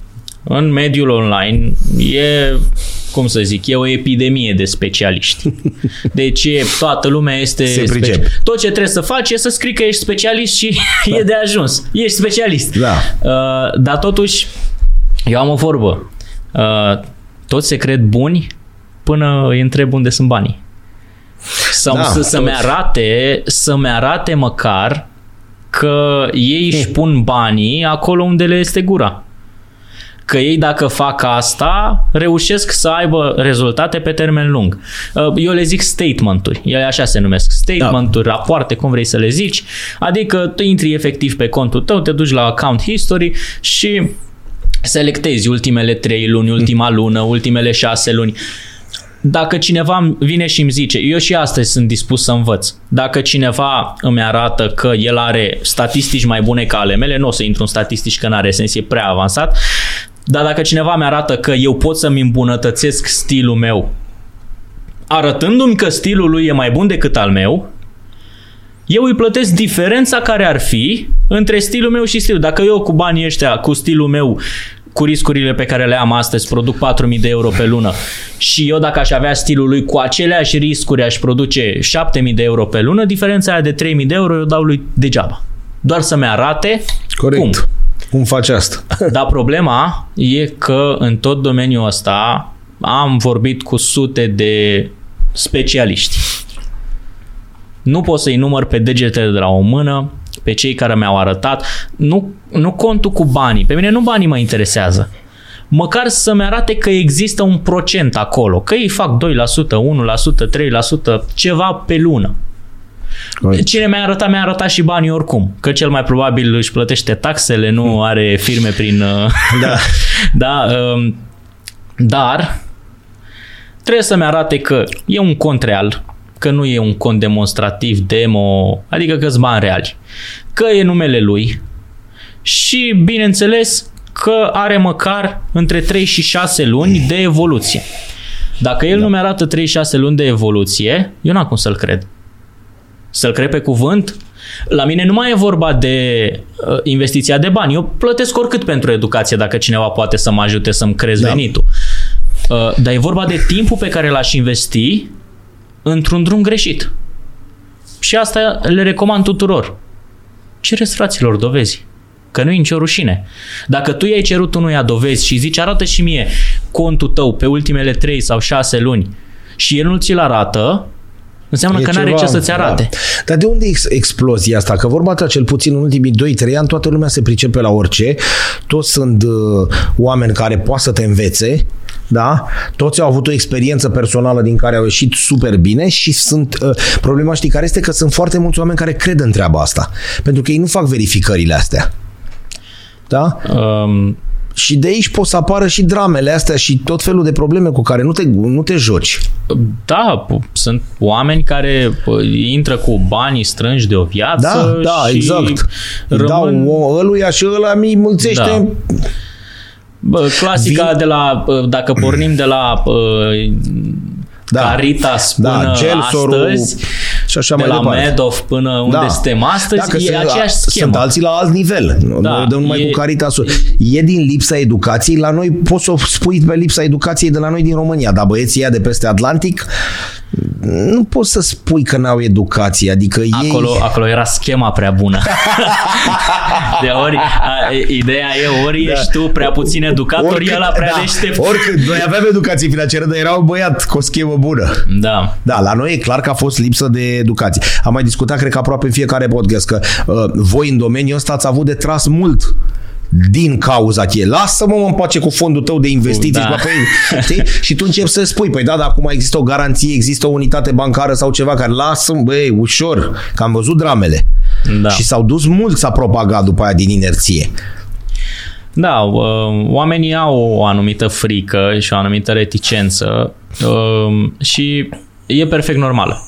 în mediul online e, cum să zic, e o epidemie de specialiști. Deci e, toată lumea este... Se speci- pricep. Tot ce trebuie să faci e să scrii că ești specialist și e de ajuns. Ești specialist. Da. Uh, dar totuși, eu am o vorbă. Uh, toți se cred buni până îi întreb unde sunt banii. Sau Da, da, să, să-mi toți. arate, să-mi arate măcar că ei își pun banii acolo unde le este gura. Că ei dacă fac asta, reușesc să aibă rezultate pe termen lung. Uh, Eu le zic statement-uri, ele așa se numesc. Statement-uri, rapoarte, cum vrei să le zici. Adică tu intri efectiv pe contul tău, te duci la account history și selectezi ultimele trei luni, ultima lună, ultimele șase luni. Dacă cineva vine și îmi zice, eu și astăzi sunt dispus să învăț, dacă cineva îmi arată că el are statistici mai bune ca ale mele, nu o să intru în statistici că n-are sens, e prea avansat, dar dacă cineva mi arată că eu pot să-mi îmbunătățesc stilul meu, arătându-mi că stilul lui e mai bun decât al meu, eu îi plătesc diferența care ar fi între stilul meu și stilul. Dacă eu cu banii ăștia, cu stilul meu, cu riscurile pe care le am astăzi, produc 4.000 de euro pe lună și eu dacă aș avea stilul lui cu aceleași riscuri aș produce 7.000 de euro pe lună, diferența aia de 3.000 de euro eu dau lui degeaba. Doar să-mi arate Corect. cum. Cum faci asta? Dar problema e că în tot domeniul ăsta am vorbit cu sute de specialiști. Nu pot să-i număr pe degetele de la o mână, pe cei care mi-au arătat. Nu, nu contul cu banii. Pe mine nu banii mă interesează. Măcar să-mi arate că există un procent acolo. Că ei fac 2%, 1%, 3%, ceva pe lună. Cine mi-a arătat, mi-a arătat și banii oricum. Că cel mai probabil își plătește taxele, nu are firme prin... uh, Da. da um, dar trebuie să-mi arate că e un cont real, că nu e un cont demonstrativ, demo, adică că-s bani reali, că e numele lui și, bineînțeles, că are măcar între 3 și 6 luni de evoluție. Dacă el da. nu mi-arată 3-6 luni de evoluție, eu n-am cum să-l cred. Să-l cred pe cuvânt? La mine nu mai e vorba de uh, investiția de bani. Eu plătesc oricât pentru educație dacă cineva poate să mă ajute să-mi crez Da. da. venitul. Uh, dar e vorba de timpul pe care l-aș investi într-un drum greșit. Și asta le recomand tuturor. Cereți fraților dovezi. Că nu e nicio rușine. Dacă tu i-ai cerut unuia dovezi și zici arată și mie contul tău pe ultimele 3 sau 6 luni și el nu ți-l arată, înseamnă E că n-are ceva- ce să-ți arate. Da. Dar de unde e ex- explozia asta? Că vorba ta, cel puțin în ultimii 2-3 ani, toată lumea se pricepe la orice. Toți sunt uh, oameni care poate să te învețe, da? Toți au avut o experiență personală din care au ieșit super bine și sunt... Uh, problema știi care este? Că sunt foarte mulți oameni care cred în treaba asta. Pentru că ei nu fac verificările astea. Da? Um, Și de aici pot să apară și dramele astea și tot felul de probleme cu care nu te, nu te joci. Da, p- sunt oameni care p- intră cu banii strânși de o viață Da, da, și exact. Rămân... rămân... Dau o, ăluia și ăla mi mulțește Da. Bă, clasica Vin- de la, p- dacă pornim de la p- Da. Caritas până Da, Gelsorul astăzi, și așa de mai la departe. Madoff până unde Da. suntem astăzi, Dacă e sunt, aceeași schemă. Sunt alții la alt nivel. Da, Da, noi dăm numai e- cu Caritasul. E din lipsa educației. La noi poți să o spui pe lipsa educației de la noi din România, dar băieții ăia de peste Atlantic nu poți să spui că n-au educație. Adică Acolo, ei... acolo era schema prea bună. de ori, a, ideea e ori da. ești tu prea puțin educat, ori, ori ăla prea da, deștept. Oricât, noi aveam educație financiară, dar era un băiat cu o schemă bună. Da. Da, la noi e clar că a fost lipsă de educație. Am mai discutat, cred că aproape în fiecare podcast, că uh, voi în domeniul ăsta ați avut de tras mult din cauza cheie. Lasă-mă mă în pace cu fondul tău de investiții Da. și, bă, păi, știi? și tu începi să spui, păi da, dar acum există o garanție, există o unitate bancară sau ceva care lasă băi, ușor, că am văzut dramele. Da. Și s-au dus mult s-a propagat după aia din inerție. Da, uh, oamenii au o anumită frică și o anumită reticență uh, și e perfect normală.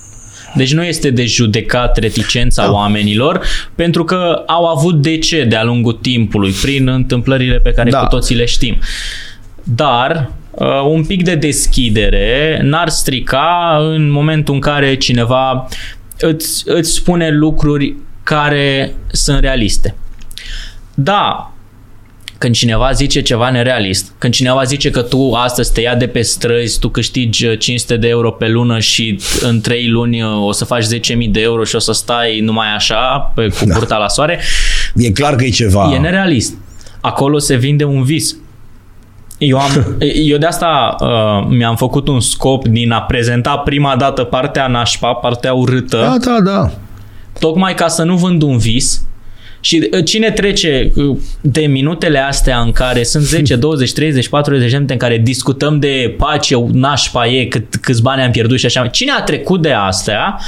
Deci nu este de judecat reticența Da. da. oamenilor, pentru că au avut de ce de-a lungul timpului, prin întâmplările pe care Da. da. cu toții le știm. Dar uh, un pic de deschidere n-ar strica în momentul în care cineva îți, îți spune lucruri care sunt realiste. Da, când cineva zice ceva nerealist, când cineva zice că tu astăzi te ia de pe străzi, tu câștigi 500 de euro pe lună și în 3 luni o să faci 10.000 de euro și o să stai numai așa, pe, cu curta da. la soare. E clar că e ceva. E nerealist. Acolo se vinde un vis. Eu, am, eu de asta uh, mi-am făcut un scop din a prezenta prima dată partea nașpa, partea urâtă. Da, da, da. Tocmai ca să nu vând un vis, și uh, cine trece uh, de minutele astea în care sunt 10, 20, 30, 40 de minute în care discutăm de pace, nașpa e, cât, câți bani am pierdut și așa. Cine a trecut de astea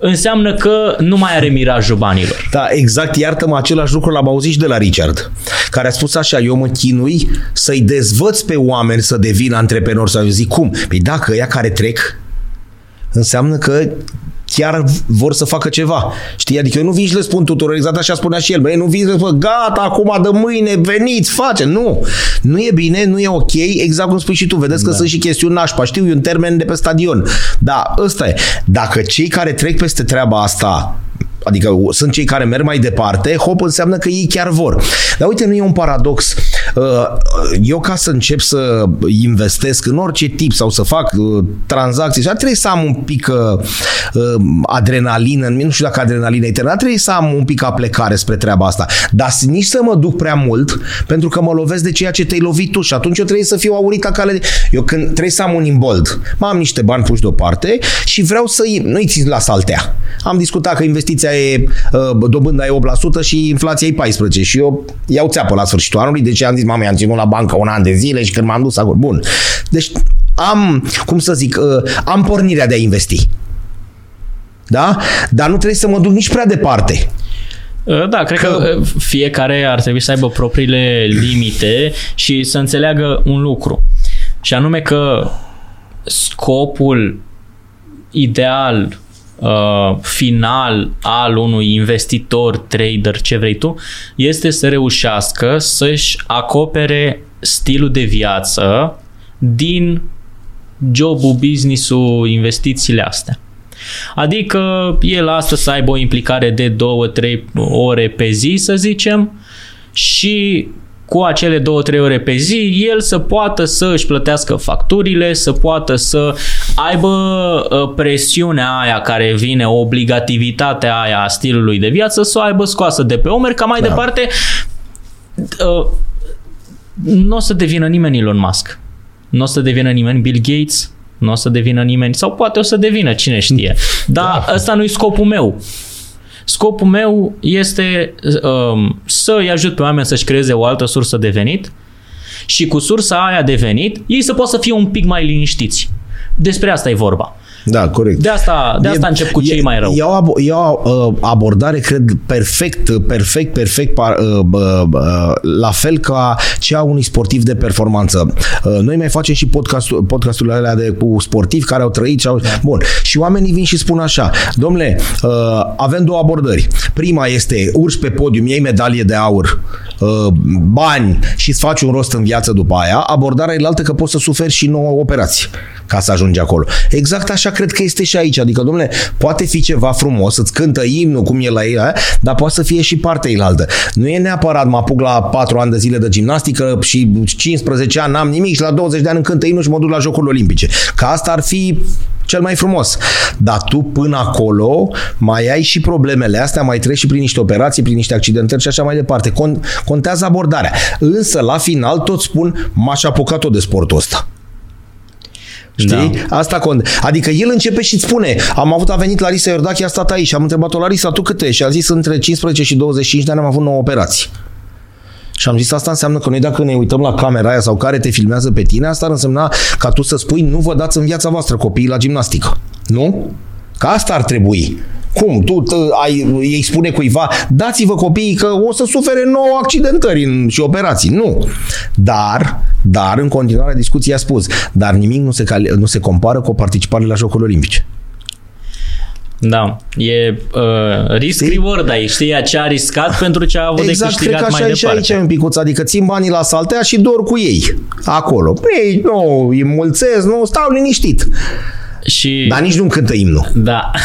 înseamnă că nu mai are mirajul banilor. Da, exact, iartă-mă, același lucru l-am auzit și de la Richard, care a spus așa, eu mă chinui să-i dezvăț pe oameni să devină antreprenori. Să zic, cum? Păi dacă ea care trec, înseamnă că chiar vor să facă ceva. Știi? Adică eu nu vin și le spun tuturor, exact așa spunea și el, băi, nu vin să spun, gata, acum de mâine, veniți, face. Nu. Nu e bine, nu e ok, exact cum spui și tu. Vedeți că da. sunt și chestiuni nașpa. Știu, e un termen de pe stadion. Da, ăsta e. Dacă cei care trec peste treaba asta adică sunt cei care merg mai departe, hop înseamnă că ei chiar vor. Dar uite, nu e un paradox. Uh, eu ca să încep să investesc în orice tip sau să fac uh, tranzacții, și trebuie să am un pic uh, adrenalină, nu știu dacă adrenalină e termen, trebuie să am un pic aplecare spre treaba asta. Dar nici să mă duc prea mult, pentru că mă lovesc de ceea ce te-ai lovit tu și atunci eu trebuie să fiu aurit la cale. Eu când trebuie să am un imbold, mă am niște bani puși deoparte și vreau să-i, nu-i țin la saltea. Am discutat că investiția e, uh, dobânda e 8% și inflația e 14% și eu iau țeapă la sfârșitul anului, deci am zis, mamă, am ținut la bancă un an de zile și când m-am dus acolo, bun. Deci am, cum să zic, uh, am pornirea de a investi. Da? Dar nu trebuie să mă duc nici prea departe. Uh, da, cred că, că fiecare ar trebui să aibă propriile limite și să înțeleagă un lucru. Și anume că scopul ideal uh, final al unui investitor, trader, ce vrei tu, este să reușească să-și acopere stilul de viață din jobul, business-ul, investițiile astea. Adică el astăzi să aibă o implicare de 2-3 ore pe zi, să zicem, și cu acele două, trei ore pe zi, el să poată să își plătească facturile, să poată să aibă uh, presiunea aia care vine, obligativitatea aia a stilului de viață, să o aibă scoasă de pe umeri, ca mai da. departe uh, nu o să devină nimeni Elon Musk. Nu o să devină nimeni Bill Gates, nu o să devină nimeni, sau poate o să devină, cine știe. Dar da. ăsta nu-i scopul meu. Scopul meu este um, să îi ajut pe oameni să-și creeze o altă sursă de venit și cu sursa aia de venit ei să poată să fie un pic mai liniștiți. Despre asta e vorba. Da, corect. De asta, de asta e, încep cu cei e, mai rău. E o, e o uh, abordare, cred, perfect, perfect, perfect, uh, uh, uh, la fel ca cea unui sportiv de performanță. Uh, noi mai facem și podcast, podcasturile alea de, cu sportivi care au trăit și au... Da. Bun. Și oamenii vin și spun așa, domnule, uh, avem două abordări. Prima este urci pe podium, iei medalie de aur, uh, bani și îți faci un rost în viață după aia. Abordarea e altă că poți să suferi și nouă operații ca să ajungi acolo. Exact așa cred că este și aici. Adică, domnule, poate fi ceva frumos, îți cântă imnul cum e la ei, dar poate să fie și partea ilaltă. Nu e neapărat mă apuc la 4 ani de zile de gimnastică și 15 ani n-am nimic și la 20 de ani cântă imnul și mă duc la Jocurile Olimpice. Ca asta ar fi cel mai frumos. Dar tu până acolo mai ai și problemele astea, mai treci și prin niște operații, prin niște accidentări și așa mai departe. contează abordarea. Însă, la final, tot spun, m-aș apucat-o de sportul ăsta. Știi? Da. Asta cont. Adică el începe și îți spune, am avut, a venit Larisa Iordache, a stat aici, am întrebat-o Larisa, tu câte? Și a zis între 15 și 25 de ani am avut 9 operații. Și am zis, asta înseamnă că noi dacă ne uităm la camera aia sau care te filmează pe tine, asta ar însemna ca tu să spui, nu vă dați în viața voastră copiii la gimnastică. Nu? Ca asta ar trebui. Cum? Tu ai, ei spune cuiva, dați-vă copiii că o să sufere nouă accidentări în, și operații. Nu. Dar, dar, în continuare, discuția a spus, dar nimic nu se, nu se compară cu o participare la Jocurile Olimpice. Da, e uh, risk Știi? reward aici, știi, ce a riscat pentru ce a avut Exact, de cred câștigat că așa mai e și departe. aici un picuț, adică țin banii la saltea și dor cu ei acolo. Ei, nu, îi mulțesc, nu, stau liniștit. Și Dar nici nu cântă imnul, da,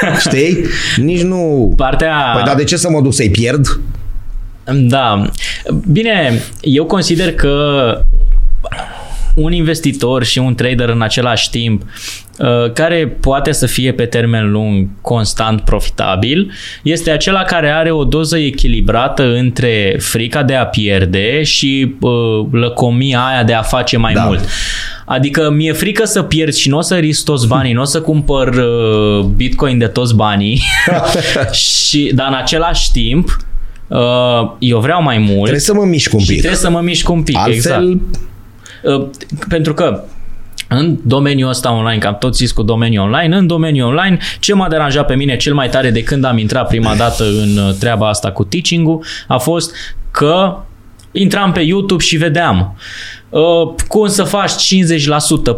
știi? Nici nu... partea Păi dar de ce să mă duc să-i pierd? Da. Bine, eu consider că un investitor și un trader în același timp uh, care poate să fie pe termen lung constant profitabil, este acela care are o doză echilibrată între frica de a pierde și uh, lăcomia aia de a face mai Da. mult. Adică mi-e frică să pierd și nu o să risc toți banii, nu o să cumpăr uh, bitcoin de toți banii, și, dar în același timp uh, eu vreau mai mult Trebuie să mă mișc un și pic. trebuie să mă mișc un pic. Altfel, Exact. Uh, pentru că în domeniul ăsta online, că am tot zis cu domeniul online, în domeniul online, ce m-a deranjat pe mine cel mai tare de când am intrat prima dată în uh, treaba asta cu teaching-ul a fost că intram pe YouTube și vedeam uh, cum să faci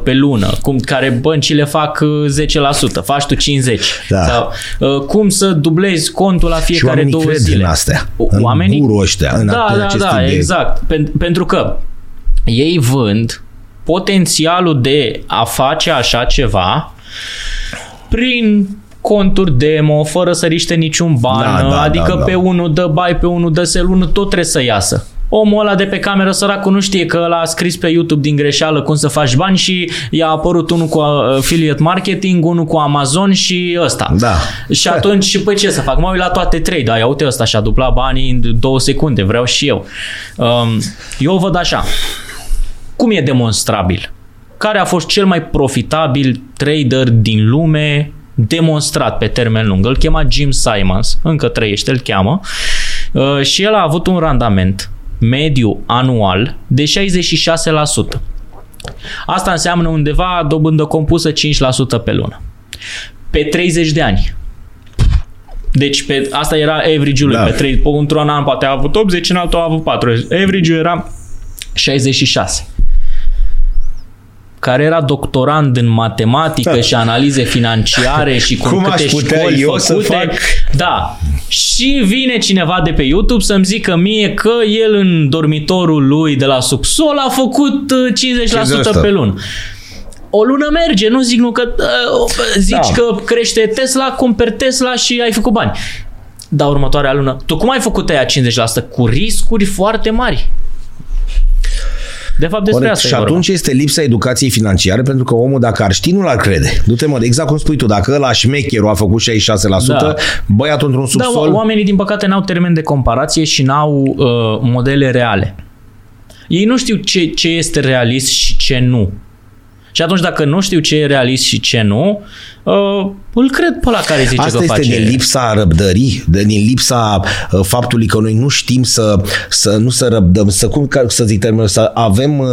50% pe lună, cum care băncile fac uh, 10%, faci tu 50%. Da. Sau uh, cum să dublezi contul la și fiecare oamenii două cred zile. în astea. Oamenii În guru ăștia, în da, da, acest da, tip de- exact. Pen- pentru că ei vând potențialul de a face așa ceva prin conturi demo, fără să riște niciun ban, Da, da, adică da, da. pe unul dă bai, pe unul dă sel, unul tot trebuie să iasă. Omul ăla de pe cameră săracul nu știe că l-a scris pe YouTube din greșeală cum să faci bani și i-a apărut unul cu uh, affiliate marketing, unul cu Amazon și ăsta. Da. Și atunci, și păi ce să fac? Mă uit la toate trei, dar ia uite ăsta și-a duplat banii în două secunde, vreau și eu. Um, eu o văd așa. Cum e demonstrabil? Care a fost cel mai profitabil trader din lume demonstrat pe termen lung? Îl chema Jim Simons, încă trăiește, îl cheamă, uh, și el a avut un randament mediu anual de 66%. Asta înseamnă undeva dobândă compusă 5% pe lună. Pe 30 de ani. Deci pe, asta era average-ul Da. da. pe 3, pe într-un an poate a avut 80, în altul a avut 40. Average-ul era 66 care era doctorand în matematică Da. și analize financiare și cu Cum câte aș putea școli eu să făcute. fac? Da. Și vine cineva de pe YouTube să-mi zică mie că el în dormitorul lui de la subsol a făcut uh, 50% pe lună. O lună merge, nu zic nu că uh, zici Da. că crește Tesla, cumperi Tesla și ai făcut bani. Dar următoarea lună, tu cum ai făcut aia 50%? Cu riscuri foarte mari. De fapt, despre Corect. asta Și e vorba. atunci este lipsa educației financiare, pentru că omul, dacă ar ști, nu l-ar crede. Du-te, mă, exact cum spui tu, dacă ăla șmecherul a făcut 66%, Da. băiatul într-un Da, subsol... oamenii, din păcate, n-au termen de comparație și n-au uh, modele reale. Ei nu știu ce, ce este realist și ce nu. Și atunci, dacă nu știu ce e realist și ce nu, uh, îl cred pe la care zice Asta că este face... din lipsa răbdării, de, din lipsa uh, faptului că noi nu știm să, să nu să răbdăm, să cum ca să zic termenul, să avem uh,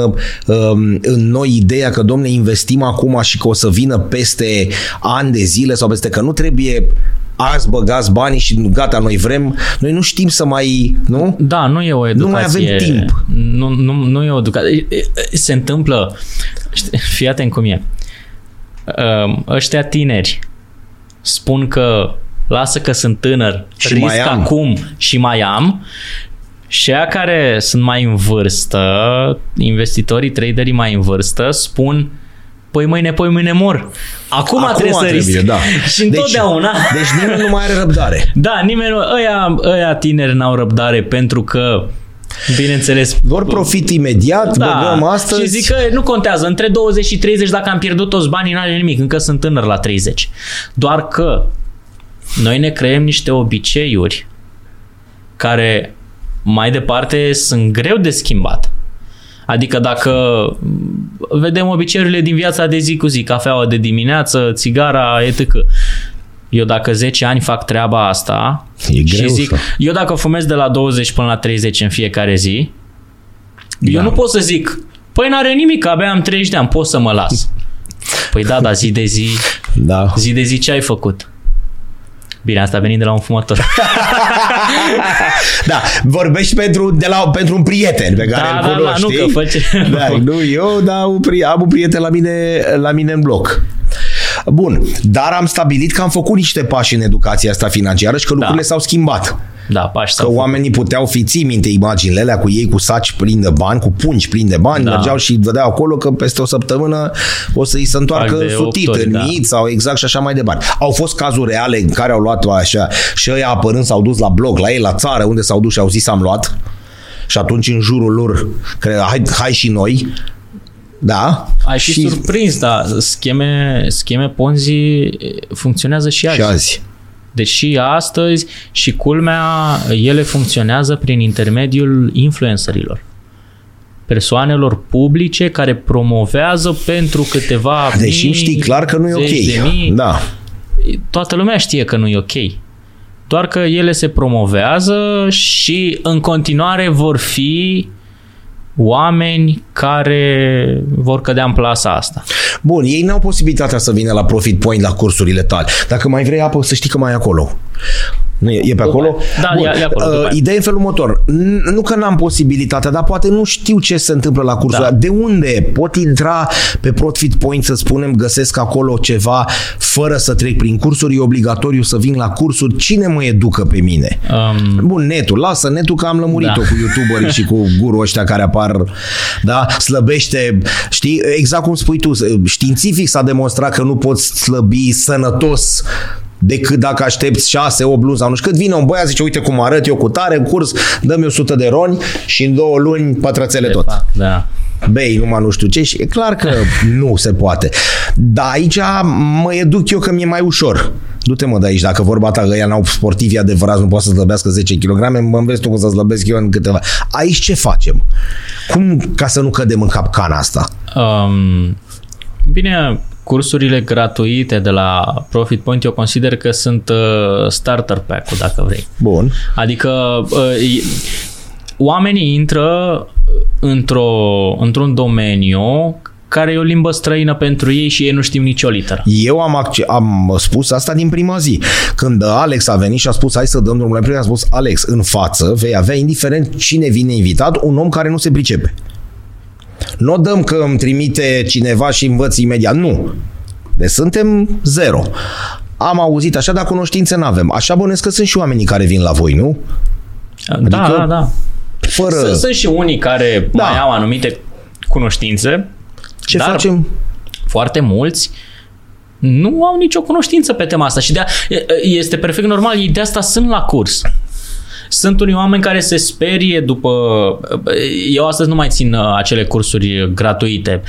um, în noi ideea că, domne, investim acum și că o să vină peste ani de zile sau peste că nu trebuie azi băgați banii și gata, noi vrem, noi nu știm să mai, nu? Da, nu e o Nu mai educație. avem timp. Nu, nu, nu e o educație. Se întâmplă, știi, fii atent cum e. Um, Ăștia tineri spun că lasă că sunt tânăr, Și risc mai am. acum și mai am. Și aia care sunt mai în vârstă, investitorii, traderii mai în vârstă, spun păi mâine, păi mâine mor. Acum, Acum trebuie să trebuie, risc. da. Și întotdeauna. Deci, deci nimeni nu mai are răbdare. Da, nimeni nu, ăia, ăia tineri n-au răbdare pentru că, bineînțeles, Doar profit imediat, da, băgăm astăzi. și zic că nu contează, între 20 și 30 dacă am pierdut toți banii, n-are nimic, încă sunt tânăr la 30. Doar că noi ne creăm niște obiceiuri care mai departe sunt greu de schimbat. Adică dacă vedem obiceiurile din viața de zi cu zi, cafeaua de dimineață, țigara, etc. Eu dacă 10 ani fac treaba asta E și greu zic, să- eu dacă fumez de la 20 până la 30 în fiecare zi, Da. eu nu pot să zic, păi n-are nimic, abia am 30 de ani, pot să mă las. Păi da, dar zi de zi, Da. zi de zi ce ai făcut? Bine, asta a venit de la un fumător. Da, vorbești pentru, de la, pentru un prieten pe care Da, îl da, da, cunoști. nu, știi? că face- Da, nu eu, dar un pri- am un prieten la mine, la mine în bloc. Bun, dar am stabilit că am făcut niște pași în educația asta financiară și că lucrurile Da. s-au schimbat. Da, pași Că sau oamenii puteau fi, ții minte imaginile alea cu ei cu saci plini de bani, cu pungi plini de bani, Da. mergeau și vedeau acolo că peste o săptămână o să-i se întoarcă Fac de sutit, opt ori, da. înmiit sau exact și așa mai departe. Au fost cazuri reale în care au luat așa și ăia apărând s-au dus la blog, la ei, la țară, unde s-au dus și au zis am luat. Și atunci în jurul lor, cred, hai, hai și noi, da? Ai fi și, surprins, dar scheme, scheme Ponzi funcționează și azi. și azi. Deci și astăzi și culmea, ele funcționează prin intermediul influencerilor. Persoanelor publice care promovează pentru câteva Deși mii, știi clar că nu e zeci ok. De mii, Da. toată lumea știe că nu e ok. Doar că ele se promovează și în continuare vor fi oameni care vor cădea în plasa asta. Bun, ei n-au posibilitatea să vină la Profit Point la cursurile tale. Dacă mai vrei apă, să știi că mai e acolo. Nu e, e pe acolo? Da, Bun. e- e acolo, după Uh, aia. ideea e în felul următor. N- Nu că n-am posibilitatea, dar poate nu știu ce se întâmplă la cursul Da. ăla. De unde pot intra pe Profit Point, să spunem, găsesc acolo ceva fără să trec prin cursuri? E obligatoriu să vin la cursuri? Cine mă educă pe mine? Um, Bun, netul, lasă netul că am lămurit-o Da. cu youtuberii și cu guru ăștia care apar, da, slăbește, știi, exact cum spui tu, științific s-a demonstrat că nu poți slăbi sănătos decât dacă aștepți 6, 8 luni sau nu știu cât, vine un băiat, zice, uite cum arăt eu cu tare, în curs, dă-mi 100 de roni și în două luni pătrățele tot fac, da. bei numai nu știu ce și e clar că nu se poate. Dar aici mă educ eu că mi-e mai ușor. Du-te mă de aici, dacă vorba ta că ăia n-au sportivi adevărați, nu poate să slăbească 10 kg, mă înveți tu cum să slăbesc eu în câteva. Aici ce facem? Cum ca să nu cădem în capcana asta? Um, bine, cursurile gratuite de la Profit Point eu consider că sunt uh, starter pack-ul, dacă vrei. Bun. Adică uh, e- oamenii intră într-o, într-un domeniu care e o limbă străină pentru ei și ei nu știu nicio literă. Eu am, acce- am spus asta din prima zi. Când Alex a venit și a spus hai să dăm drumul la primul, a spus Alex, în față vei avea, indiferent cine vine invitat, un om care nu se pricepe. Nu o dăm că îmi trimite cineva și învăț imediat. Nu. Deci suntem zero. Am auzit așa, dar cunoștințe n-avem. Așa bănuiesc că sunt și oamenii care vin la voi, nu? da, da, da. Fără... Sunt, sunt și unii care Da. mai au anumite cunoștințe, Ce dar facem? foarte mulți nu au nicio cunoștință pe tema asta și de este perfect normal, ei de asta sunt la curs. Sunt unii oameni care se sperie după... Eu astăzi nu mai țin uh, acele cursuri gratuite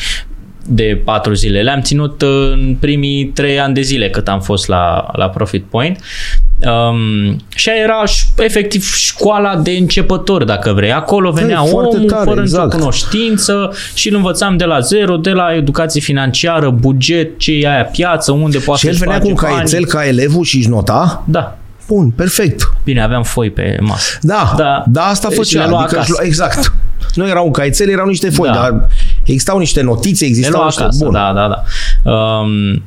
de patru zile. Le-am ținut uh, în primii trei ani de zile cât am fost la, la Profit Point. Um, și aia era ș- efectiv școala de începători, dacă vrei. Acolo venea Păi, foarte omul tare, fără exact. nicio cunoștință și îl învățam de la zero, de la educație financiară, buget, ce e aia piață, unde poate Și el să-și venea cu un face bani. caietel ca elevul și își nota? Da. Bun, perfect. Bine, aveam foi pe masă. Da, da, Da. da asta Și făcea. le lua adică își acasă. lua- exact. Nu erau un caietel, erau niște foi, Da. dar existau niște notițe, Le existau lua niște... acasă, Bun. da, da, da. Um,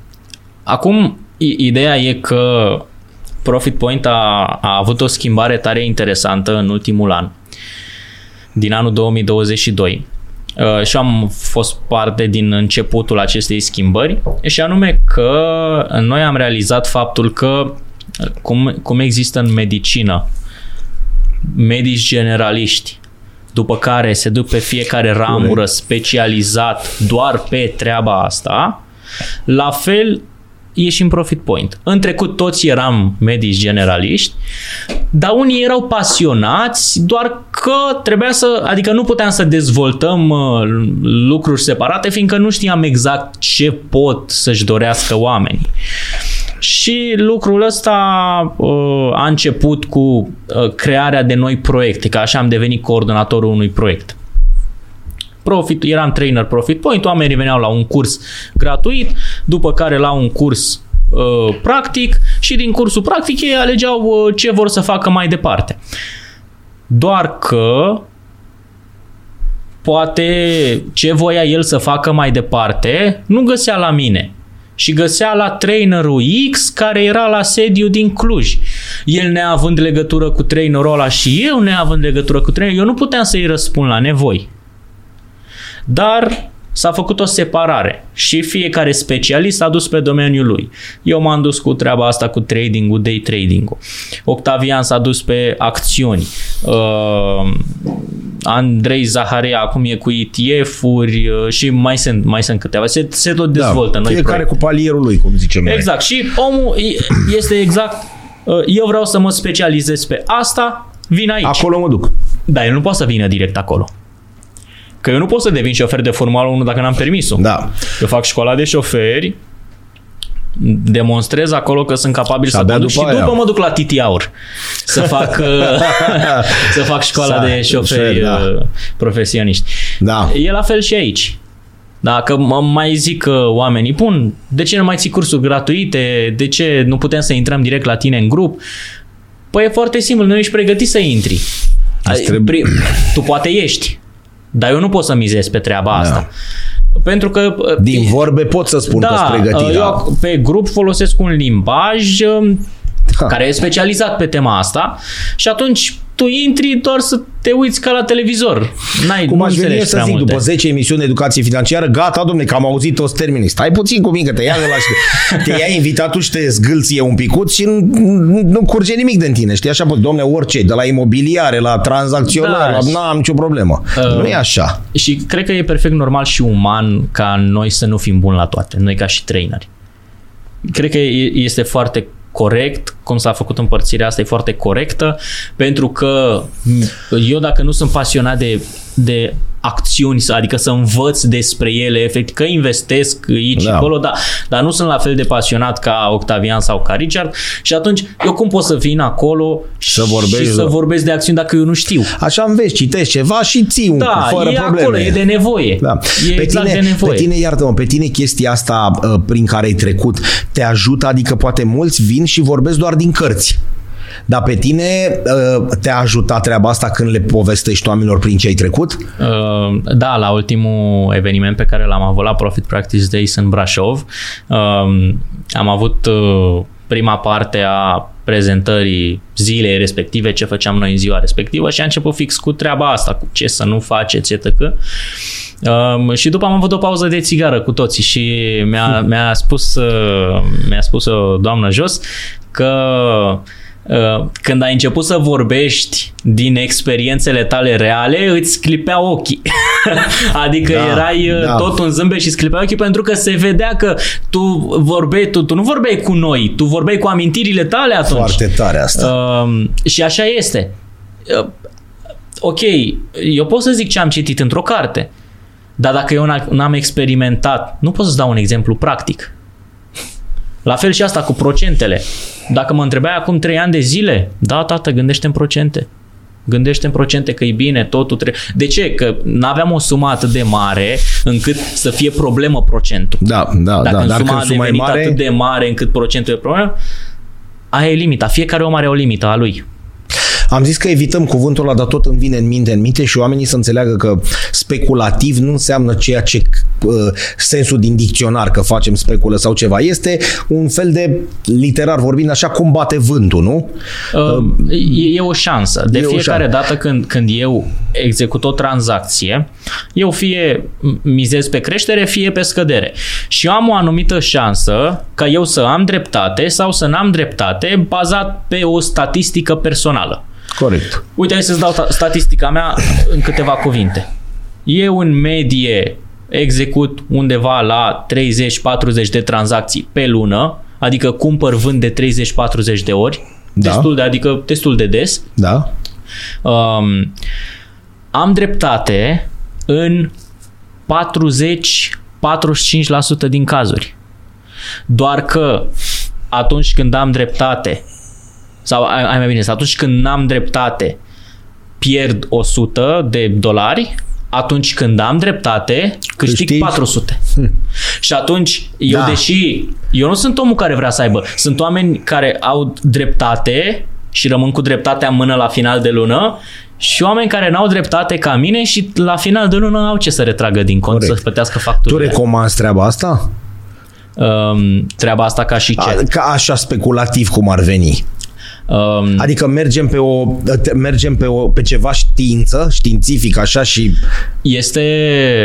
acum, i- ideea e că Profit Point a, a avut o schimbare tare interesantă în ultimul an, din anul 2022. Uh, și am fost parte din începutul acestei schimbări și anume că noi am realizat faptul că cum, cum există în medicină medici generaliști după care se duc pe fiecare ramură specializat doar pe treaba asta, la fel e și în Profit Point. În trecut toți eram medici generaliști, dar unii erau pasionați, doar că trebuia să, adică nu puteam să dezvoltăm uh, lucruri separate, fiindcă nu știam exact ce pot să-și dorească oamenii. Și lucrul ăsta uh, a început cu uh, crearea de noi proiecte, că așa am devenit coordonatorul unui proiect. Profit, eram trainer Profit Point, oamenii veneau la un curs gratuit, după care la un curs uh, practic și din cursul practic ei alegeau uh, ce vor să facă mai departe. Doar că poate ce voia el să facă mai departe nu găsea la mine și găsea la trainerul X care era la sediu din Cluj. El neavând legătură cu trainerul ăla și eu neavând legătură cu trainerul, eu nu puteam să-i răspund la nevoi. Dar s-a făcut o separare și fiecare specialist s-a dus pe domeniul lui. Eu m-am dus cu treaba asta cu trading-ul, day trading-ul. Octavian s-a dus pe acțiuni. Uh, Andrei Zaharea acum e cu ETF-uri uh, și mai sunt, mai sunt câteva. Se, se tot dezvoltă da, noi Fiecare proiecte. cu palierul lui, cum zicem noi. Exact. Și omul e- este exact uh, eu vreau să mă specializez pe asta, vin aici. Acolo mă duc. Dar el nu poate să vină direct acolo. Că eu nu pot să devin șofer de Formula 1 dacă n-am permisul. Da. Eu fac școala de șoferi, demonstrez acolo că sunt capabil să abia conduc și după după aia. mă duc la Titi Aur să fac, uh, să fac școala Să- de șoferi șoferi, da. uh, profesioniști. Da. E la fel și aici. Dacă mă mai zic că oamenii pun, de ce nu mai ții cursuri gratuite, de ce nu putem să intrăm direct la tine în grup? Păi e foarte simplu, nu ești pregătit să intri. Ai- trebuie- pri- Tu poate ești, dar eu nu pot să mizez pe treaba asta. Pentru că... uh, Din vorbe pot să spun că sunt pregătit. eu da. ac- pe grup folosesc un limbaj um, Ha. care e specializat pe tema asta și atunci tu intri doar să te uiți ca la televizor. N-ai, Cum nu aș veni eu înțelegi să prea zic, multe. după 10 emisiuni de educație financiară, gata, domne, că am auzit toți termenii. Stai puțin cu mine, că te ia de la și te ia invitatul și te zgâlție un picut și nu, nu, nu curge nimic din tine. Știi așa, bă, domne, orice, de la imobiliare, la tranzacționare, Da. la, n-am nicio problemă. Uh, nu e așa. Și cred că e perfect normal și uman ca noi să nu fim buni la toate, noi ca și traineri. Cred că e- este foarte corect, cum s-a făcut împărțirea asta, e foarte corectă, pentru că eu dacă nu sunt pasionat de, de acțiuni, adică să învăț despre ele, efectiv, că investesc aici Da. și acolo, da, dar nu sunt la fel de pasionat ca Octavian sau ca Richard și atunci eu cum pot să vin acolo Să și vorbești, să da. vorbesc de acțiuni dacă eu nu știu? Așa înveți, citești ceva și ții un Da, fără e probleme. acolo, e de nevoie. Da. E pe, exact tine, de nevoie. pe tine, iartă-mă, pe tine chestia asta uh, prin care ai trecut te ajută, adică poate mulți vin și vorbesc doar din cărți. Dar pe tine uh, te-a ajutat treaba asta când le povestești oamenilor prin ce ai trecut? Uh, Da, la ultimul eveniment pe care l-am avut la Profit Practice Days în Brașov, um, am avut uh, prima parte a prezentării zilei respective, ce făceam noi în ziua respectivă și a început fix cu treaba asta, cu ce să nu faceți, etc. Um, și după am avut o pauză de țigară cu toții și mi-a, mi-a, spus, uh, mi-a spus o doamnă jos că uh, când ai început să vorbești din experiențele tale reale, îți clipea ochii. adică Da, erai uh, da. tot un zâmbet și îți clipea ochii pentru că se vedea că tu vorbeai, tu, tu nu vorbeai cu noi, tu vorbeai cu amintirile tale atunci. Foarte tare asta. Um, și așa este. Uh, ok, eu pot să zic ce am citit într-o carte, dar dacă eu n- n-am experimentat, nu pot să-ți dau un exemplu practic. La fel și asta cu procentele. Dacă mă întrebai acum 3 ani de zile, da, tată, gândește în procente. Gândește în procente că e bine, totul trebuie. De ce? Că nu aveam o sumă atât de mare încât să fie problemă procentul. Da, da, Dacă da. în Dar suma când a sunt mai devenit mare, atât de mare încât procentul e problemă, aia e limita. Fiecare om are o limită a lui. Am zis că evităm cuvântul ăla, dar tot îmi vine în minte, în minte și oamenii să înțeleagă că speculativ nu înseamnă ceea ce uh, sensul din dicționar că facem speculă sau ceva. Este un fel de, literar vorbind așa, cum bate vântul, nu? Uh, e, e o șansă. De E o fiecare șansă. dată când, când eu execut o tranzacție, eu fie mizez pe creștere, fie pe scădere. Și eu am o anumită șansă ca eu să am dreptate sau să n-am dreptate bazat pe o statistică personală. Corect. Uite, hai să-ți dau ta- statistica mea în câteva cuvinte. Eu în medie execut undeva la 30-40 de tranzacții pe lună, adică cumpăr vând de 30-40 de ori, Da. destul de, adică destul de des. Da? Um, am dreptate în 40-45% din cazuri. Doar că atunci când am dreptate, sau ai ai mai bine, sau atunci când n-am dreptate, pierd 100 de dolari, atunci când am dreptate, câștig Câștigi? 400. Și atunci, eu Da. deși, eu nu sunt omul care vrea să aibă, sunt oameni care au dreptate și rămân cu dreptatea în mână la final de lună și oameni care n-au dreptate ca mine și la final de lună au ce să retragă din cont, Corect. să plătească Tu facturile. recomanzi treaba asta? Um, treaba asta ca și ce? A, ca așa speculativ cum ar veni. Um, Adică mergem pe o mergem pe o pe ceva știință, științific așa și este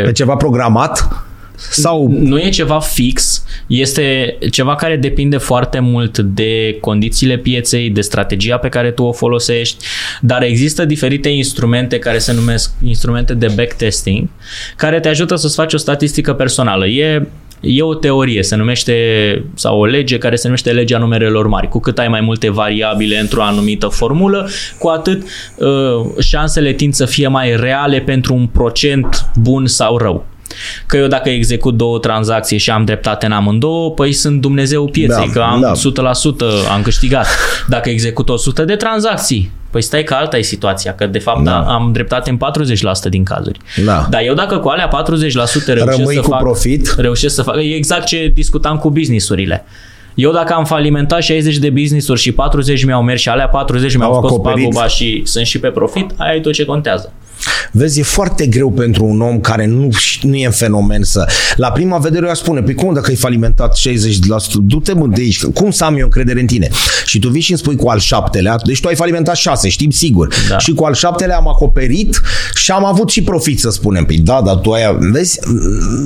pe ceva programat sau nu e ceva fix, este ceva care depinde foarte mult de condițiile pieței, de strategia pe care tu o folosești, dar există diferite instrumente care se numesc instrumente de backtesting, care te ajută să-ți faci o statistică personală. E E o teorie, se numește, sau o lege care se numește legea numerelor mari. Cu cât ai mai multe variabile într-o anumită formulă, cu atât uh, șansele tind să fie mai reale pentru un procent bun sau rău. Că eu dacă execut două tranzacții și am dreptate în amândouă, păi sunt Dumnezeu pieței, Da, că am da. 100% am câștigat. Dacă execut 100 de tranzacții, păi stai că alta e situația, că de fapt Da. am dreptate în 40% din cazuri. Da. Dar eu dacă cu alea 40% reușesc Rămâi să cu fac, profit. reușesc să fac, e exact ce discutam cu businessurile. Eu dacă am falimentat 60 de business-uri și 40 mi-au mers și alea 40 mi-au Au scos acoperit. paguba și sunt și pe profit, aia e tot ce contează. Vezi, e foarte greu pentru un om care nu, nu e în fenomen să... La prima vedere eu aș spune, păi cum dacă ai falimentat 60%, du-te mă de aici, cum să am eu încredere în tine? Și tu vii și îmi spui cu al șaptelea, deci tu ai falimentat 6, știm sigur. Da. Și cu al șaptelea am acoperit și am avut și profit, să spunem. Păi da, dar tu ai... Vezi,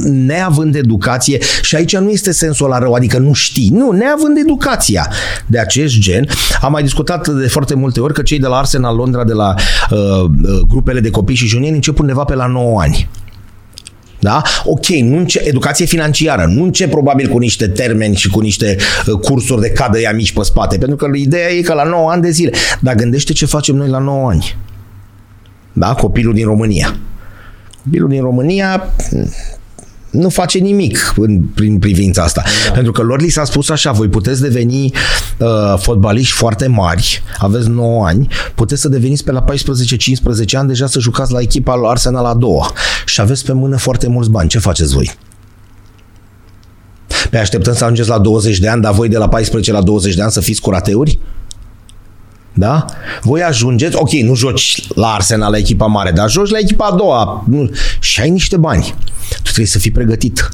neavând educație, și aici nu este sensul la rău, adică nu știi. Nu, neavând educația de acest gen, am mai discutat de foarte multe ori că cei de la Arsenal Londra, de la uh, uh, grupele de copii și juniori, încep undeva pe la 9 ani. Da? Ok, nu înce- educație financiară, nu încep probabil cu niște termeni și cu niște uh, cursuri de cadă ea mici pe spate, pentru că ideea e că la 9 ani de zile. Dar gândește ce facem noi la 9 ani. Da? Copilul din România. Copilul din România nu face nimic în, prin privința asta. Da. Pentru că lor li s-a spus așa, voi puteți deveni uh, fotbaliști foarte mari, aveți 9 ani, puteți să deveniți pe la 14-15 ani deja să jucați la echipa lui Arsenal a doua și aveți pe mână foarte mulți bani. Ce faceți voi? Pe așteptăm să ajungeți la 20 de ani, dar voi de la 14 la 20 de ani să fiți curateuri? Da? Voi ajungeți, ok, nu joci la Arsenal, la echipa mare, dar joci la echipa a doua nu, și ai niște bani. Tu trebuie să fii pregătit.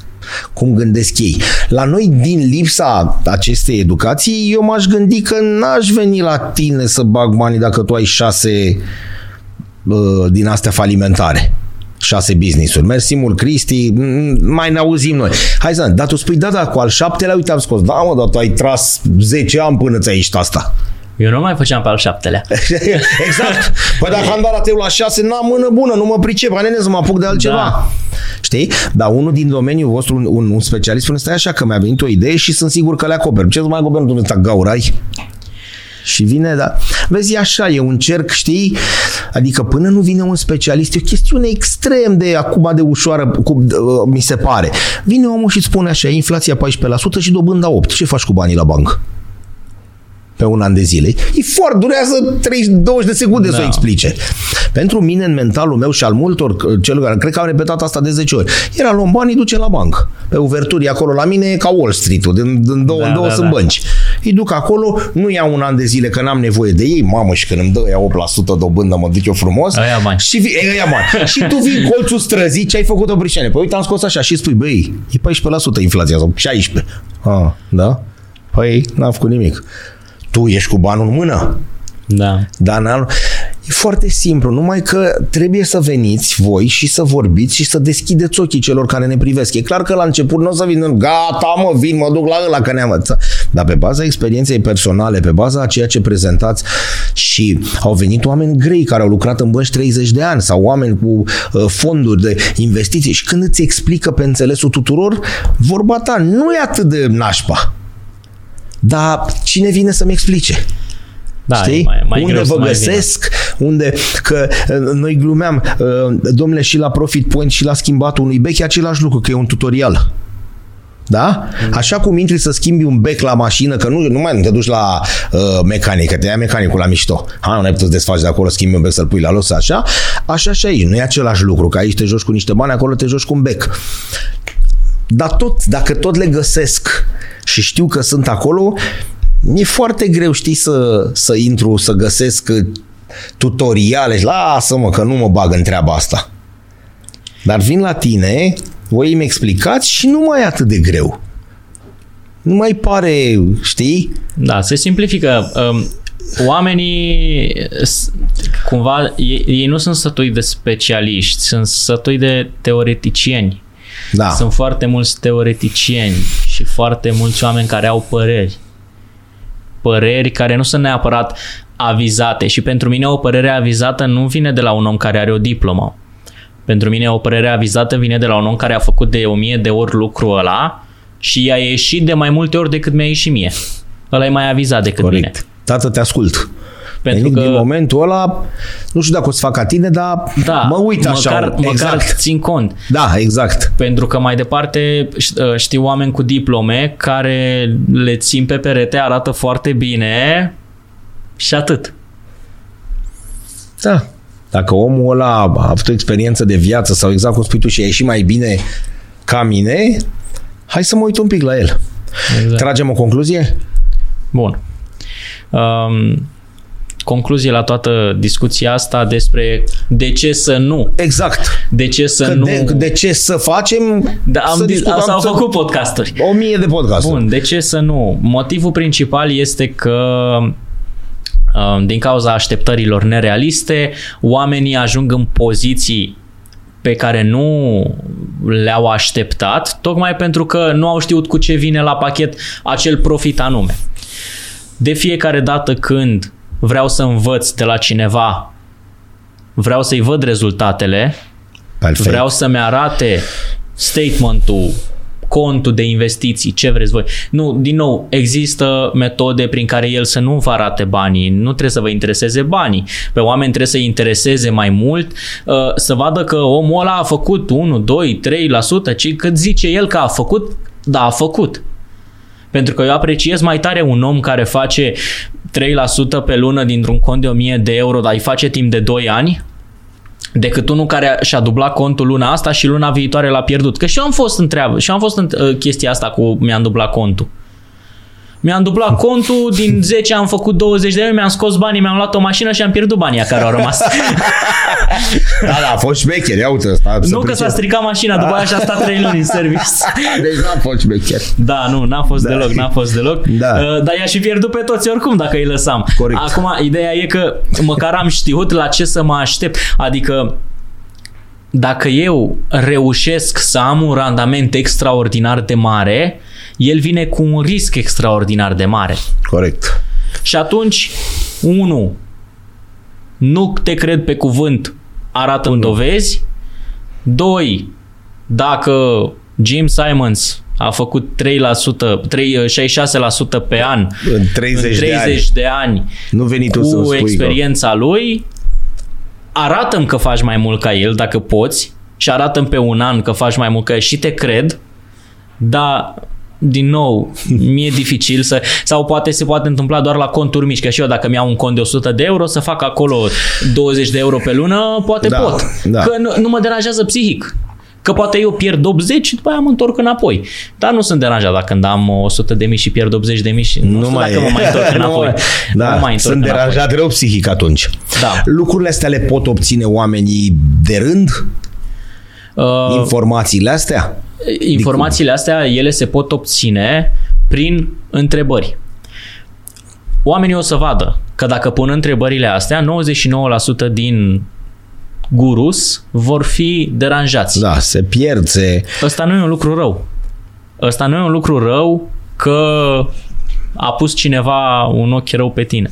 Cum gândesc ei. La noi, din lipsa acestei educații, eu m-aș gândi că n-aș veni la tine să bag banii dacă tu ai șase uh, din astea falimentare șase business-uri. Mersi mult, Cristi, m- mai ne auzim noi. Hai să, dar tu spui, da, da, cu al șaptelea, uite, am scos. Da, mă, dar tu ai tras 10 ani până ți-ai ieșit asta. Eu nu mai făceam pe al șaptelea. exact. Păi dacă am dat la teu la șase, n-am mână bună, nu mă pricep, hai nene să mă apuc de altceva. Da. Știi? Dar unul din domeniul vostru, un, un, un specialist, spune, stai așa că mi-a venit o idee și sunt sigur că le acoper. Ce să mai acoper nu ăsta gaură ai? Și vine, da. Vezi, e așa, e un cerc, știi? Adică până nu vine un specialist, e o chestiune extrem de acum de ușoară, cum, uh, mi se pare. Vine omul și îți spune așa, inflația 14% și dobânda 8%. Ce faci cu banii la bancă? Pe un an de zile. E foarte, durează 30, 20 de secunde da. să o Da. explice. Pentru mine, în mentalul meu și al multor celor care, cred că am repetat asta de 10 ori, era luăm banii, duce la bancă. Pe uverturi acolo la mine e ca Wall Street-ul, din, din două Da, în două da, sunt da. bănci. Îi duc acolo, nu iau un an de zile că n-am nevoie de ei, mamă, și când îmi dă ea 8% dobândă, mă duc eu frumos. Aia bani. Și, vii, e, ea bani. și tu vii în colțul străzii, ce ai făcut o brișene? Păi uite, am scos așa și spui, băi, e 14% inflația sau 16%. Ah, da? Păi, n-am făcut nimic. Tu ești cu banul în mână. Da. Dar n E foarte simplu, numai că trebuie să veniți voi și să vorbiți și să deschideți ochii celor care ne privesc. E clar că la început nu o să vină, gata mă, vin, mă duc la ăla că ne-am învățat. Dar pe baza experienței personale, pe baza a ceea ce prezentați și au venit oameni grei care au lucrat în bănci 30 de ani sau oameni cu uh, fonduri de investiții și când îți explică pe înțelesul tuturor, vorba ta nu e atât de nașpa. Dar cine vine să-mi explice? Da, Știi? e mai, mai unde greu să vă mai găsesc, unde, că uh, noi glumeam, uh, domnule, și la Profit Point și la schimbatul unui bec e același lucru, că e un tutorial. Da? Așa cum intri să schimbi un bec la mașină, că nu, nu mai te duci la uh, mecanică, te ia mecanicul la mișto. Ha, nu ai putut să desfaci de acolo, schimbi un bec să-l pui la los, așa. Așa și aici. Nu e același lucru, că aici te joci cu niște bani, acolo te joci cu un bec. Dar tot, dacă tot le găsesc și știu că sunt acolo, e foarte greu, știi, să, să intru, să găsesc uh, tutoriale. Lasă-mă că nu mă bag în treaba asta. Dar vin la tine, voi îmi explicați și nu mai e atât de greu. Nu mai pare, știi? Da, se simplifică. Um, oamenii s- cumva ei, ei nu sunt sătui de specialiști, sunt sătui de teoreticieni. Da. Sunt foarte mulți teoreticieni și foarte mulți oameni care au păreri. Păreri care nu sunt neapărat avizate și pentru mine o părere avizată nu vine de la un om care are o diplomă. Pentru mine o părere avizată vine de la un om care a făcut de o mie de ori lucrul ăla și i-a ieșit de mai multe ori decât mi-a ieșit mie. Ăla e mai avizat decât mine. Corect. Tată, te ascult. Pentru Nimic că din momentul ăla, nu știu dacă o să fac ca tine, dar da, mă uit așa. măcar, exact. măcar țin cont. Da, exact. Pentru că mai departe ș- știu oameni cu diplome care le țin pe perete, arată foarte bine și atât. Da. Dacă omul ăla a avut o experiență de viață sau exact cum spui tu și a ieșit mai bine ca mine, hai să mă uit un pic la el. Exact. Tragem o concluzie? Bun. Um, concluzie la toată discuția asta despre de ce să nu. Exact. De ce să Că nu... de, de ce să facem? da, am, să dis- discutăm s-au să- făcut podcasturi. O mie de podcasturi. Bun, de ce să nu? Motivul principal este că um, din cauza așteptărilor nerealiste, oamenii ajung în poziții pe care nu le-au așteptat, tocmai pentru că nu au știut cu ce vine la pachet acel profit anume. De fiecare dată când vreau să învăț de la cineva, vreau să-i văd rezultatele, Perfect. Vreau să-mi arate statementul, contul de investiții, ce vreți voi. Nu, din nou, există metode prin care el să nu vă arate banii, nu trebuie să vă intereseze banii. Pe oameni trebuie să-i intereseze mai mult, uh, să vadă că omul ăla a făcut 1, 2, 3%, ci cât zice el că a făcut, da, a făcut. Pentru că eu apreciez mai tare un om care face 3% pe lună dintr-un cont de 1000 de euro, dar îi face timp de 2 ani, decât unul care și-a dublat contul luna asta și luna viitoare l-a pierdut. Că și eu am fost în treabă, și eu am fost în uh, chestia asta cu mi-am dublat contul. Mi-am dublat contul, din 10 am făcut 20 de euro, mi-am scos banii, mi-am luat o mașină și am pierdut banii care au rămas. Da, da, a fost șmecher, ia uite ăsta. nu că s-a stricat mașina, după aia și-a stat 3 luni în service. Deci n-a fost șmecher. Da, nu, n-a fost da. deloc, n-a fost deloc. Da. Uh, Dar i-aș fi pierdut pe toți oricum dacă îi lăsam. Corect. Acum, ideea e că măcar am știut la ce să mă aștept. Adică, dacă eu reușesc să am un randament extraordinar de mare, el vine cu un risc extraordinar de mare. Corect. Și atunci, unu, nu te cred pe cuvânt, arată-mi dovezi. Doi, dacă Jim Simons a făcut 3%, 3, 66% pe an În 30, în 30 de ani. de ani Nu veni tu să cu spui experiența lui, arată-mi că faci mai mult ca el dacă poți și arată-mi pe un an că faci mai mult ca el și te cred, dar din nou, mi-e dificil să... Sau poate se poate întâmpla doar la conturi mici, că și eu dacă mi-au un cont de 100 de euro, să fac acolo 20 de euro pe lună, poate Da, pot. da. Că nu, nu mă deranjează psihic. Că poate eu pierd 80 și după aia mă întorc înapoi. Dar nu sunt deranjat dacă când am 100 de mii și pierd 80 de mii și nu, știu dacă mă mai întorc nu înapoi. mai- Da, nu mă mai întorc sunt înapoi. deranjat rău psihic atunci. Da. Lucrurile astea le pot obține oamenii de rând? Uh, Informațiile astea? Informațiile astea, ele se pot obține prin întrebări. Oamenii o să vadă că dacă pun întrebările astea, 99% din gurus vor fi deranjați. Da, se pierd, se... Ăsta nu e un lucru rău. Ăsta nu e un lucru rău că a pus cineva un ochi rău pe tine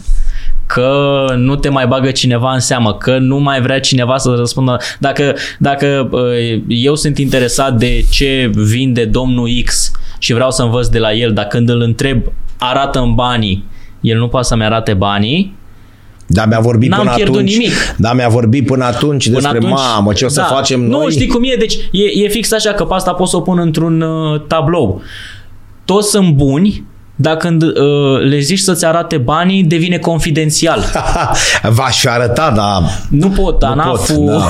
că nu te mai bagă cineva în seamă, că nu mai vrea cineva să răspundă. Dacă, dacă uh, eu sunt interesat de ce vinde domnul X și vreau să învăț de la el, dar când îl întreb, arată în banii, el nu poate să-mi arate banii, Da, mi-a vorbit N-am până pierdut atunci. nimic. Da, mi-a vorbit până atunci Până despre atunci, mamă, ce o să da. facem nu, noi. știi cum e? Deci e, e fix așa că pe asta pot să o pun într-un uh, tablou. Toți sunt buni, dar când uh, le zici să-ți arate banii, devine confidențial. V-aș fi arătat, dar Nu pot, nu pot. ANAF-ul... Da.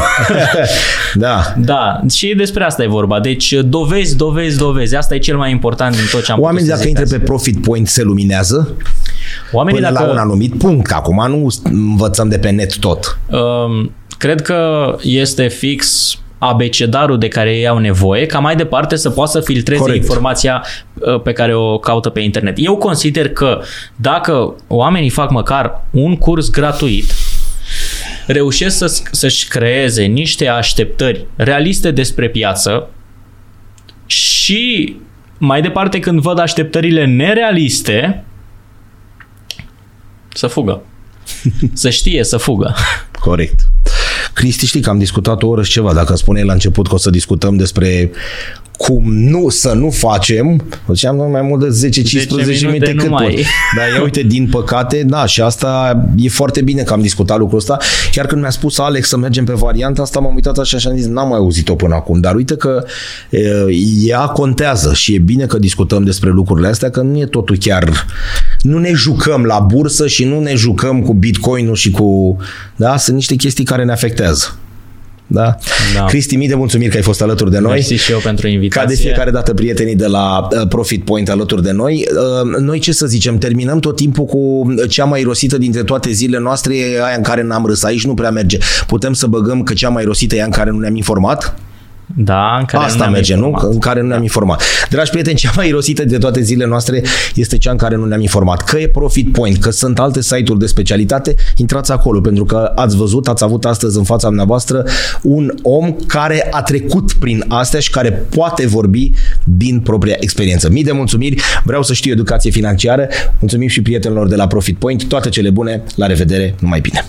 da. Da, și despre asta e vorba. Deci dovezi, dovezi, dovezi. Asta e cel mai important din tot ce am Oamenii putut să dacă zic intre azi. pe Profit Point se luminează Oamenii până dacă... la un anumit punct. Acum nu învățăm de pe net tot. Um, cred că este fix abecedarul de care ei au nevoie, ca mai departe să poată să filtreze Corect. informația uh, pe care o caută pe internet. Eu consider că dacă oamenii fac măcar un curs gratuit, reușesc să, să-și creeze niște așteptări realiste despre piață și mai departe când văd așteptările nerealiste, să fugă. să știe să fugă. Corect. Cristi, știi că am discutat o oră și ceva. Dacă spuneai la început că o să discutăm despre cum nu să nu facem, ziceam mai mult de 10-15 minute cât numai. pot. Dar ia uite, din păcate, da, și asta e foarte bine că am discutat lucrul ăsta. Chiar când mi-a spus Alex să mergem pe varianta asta, m-am uitat așa și am zis, n-am mai auzit-o până acum. Dar uite că e, ea contează și e bine că discutăm despre lucrurile astea, că nu e totul chiar... Nu ne jucăm la bursă și nu ne jucăm cu bitcoin-ul și cu... Da, sunt niște chestii care ne afectează. Da? Da. Cristi, mii de mulțumiri că ai fost alături de noi. Mersi și eu pentru invitație. Ca de fiecare dată prietenii de la uh, Profit Point alături de noi. Uh, Noi ce să zicem, terminăm tot timpul cu cea mai rosită dintre toate zilele noastre, e aia în care n-am râs. Aici nu prea merge. Putem să băgăm că cea mai rosită e aia în care nu ne-am informat? Da, în care Asta ne-am merge, informat. nu? În care nu ne-am informat. Dragi prieteni, cea mai irosită de toate zilele noastre este cea în care nu ne-am informat. Că e Profit Point, că sunt alte site-uri de specialitate, intrați acolo, pentru că ați văzut, ați avut astăzi în fața dumneavoastră un om care a trecut prin astea și care poate vorbi din propria experiență. Mii de mulțumiri, vreau să știu educație financiară, mulțumim și prietenilor de la Profit Point, toate cele bune, la revedere, numai bine!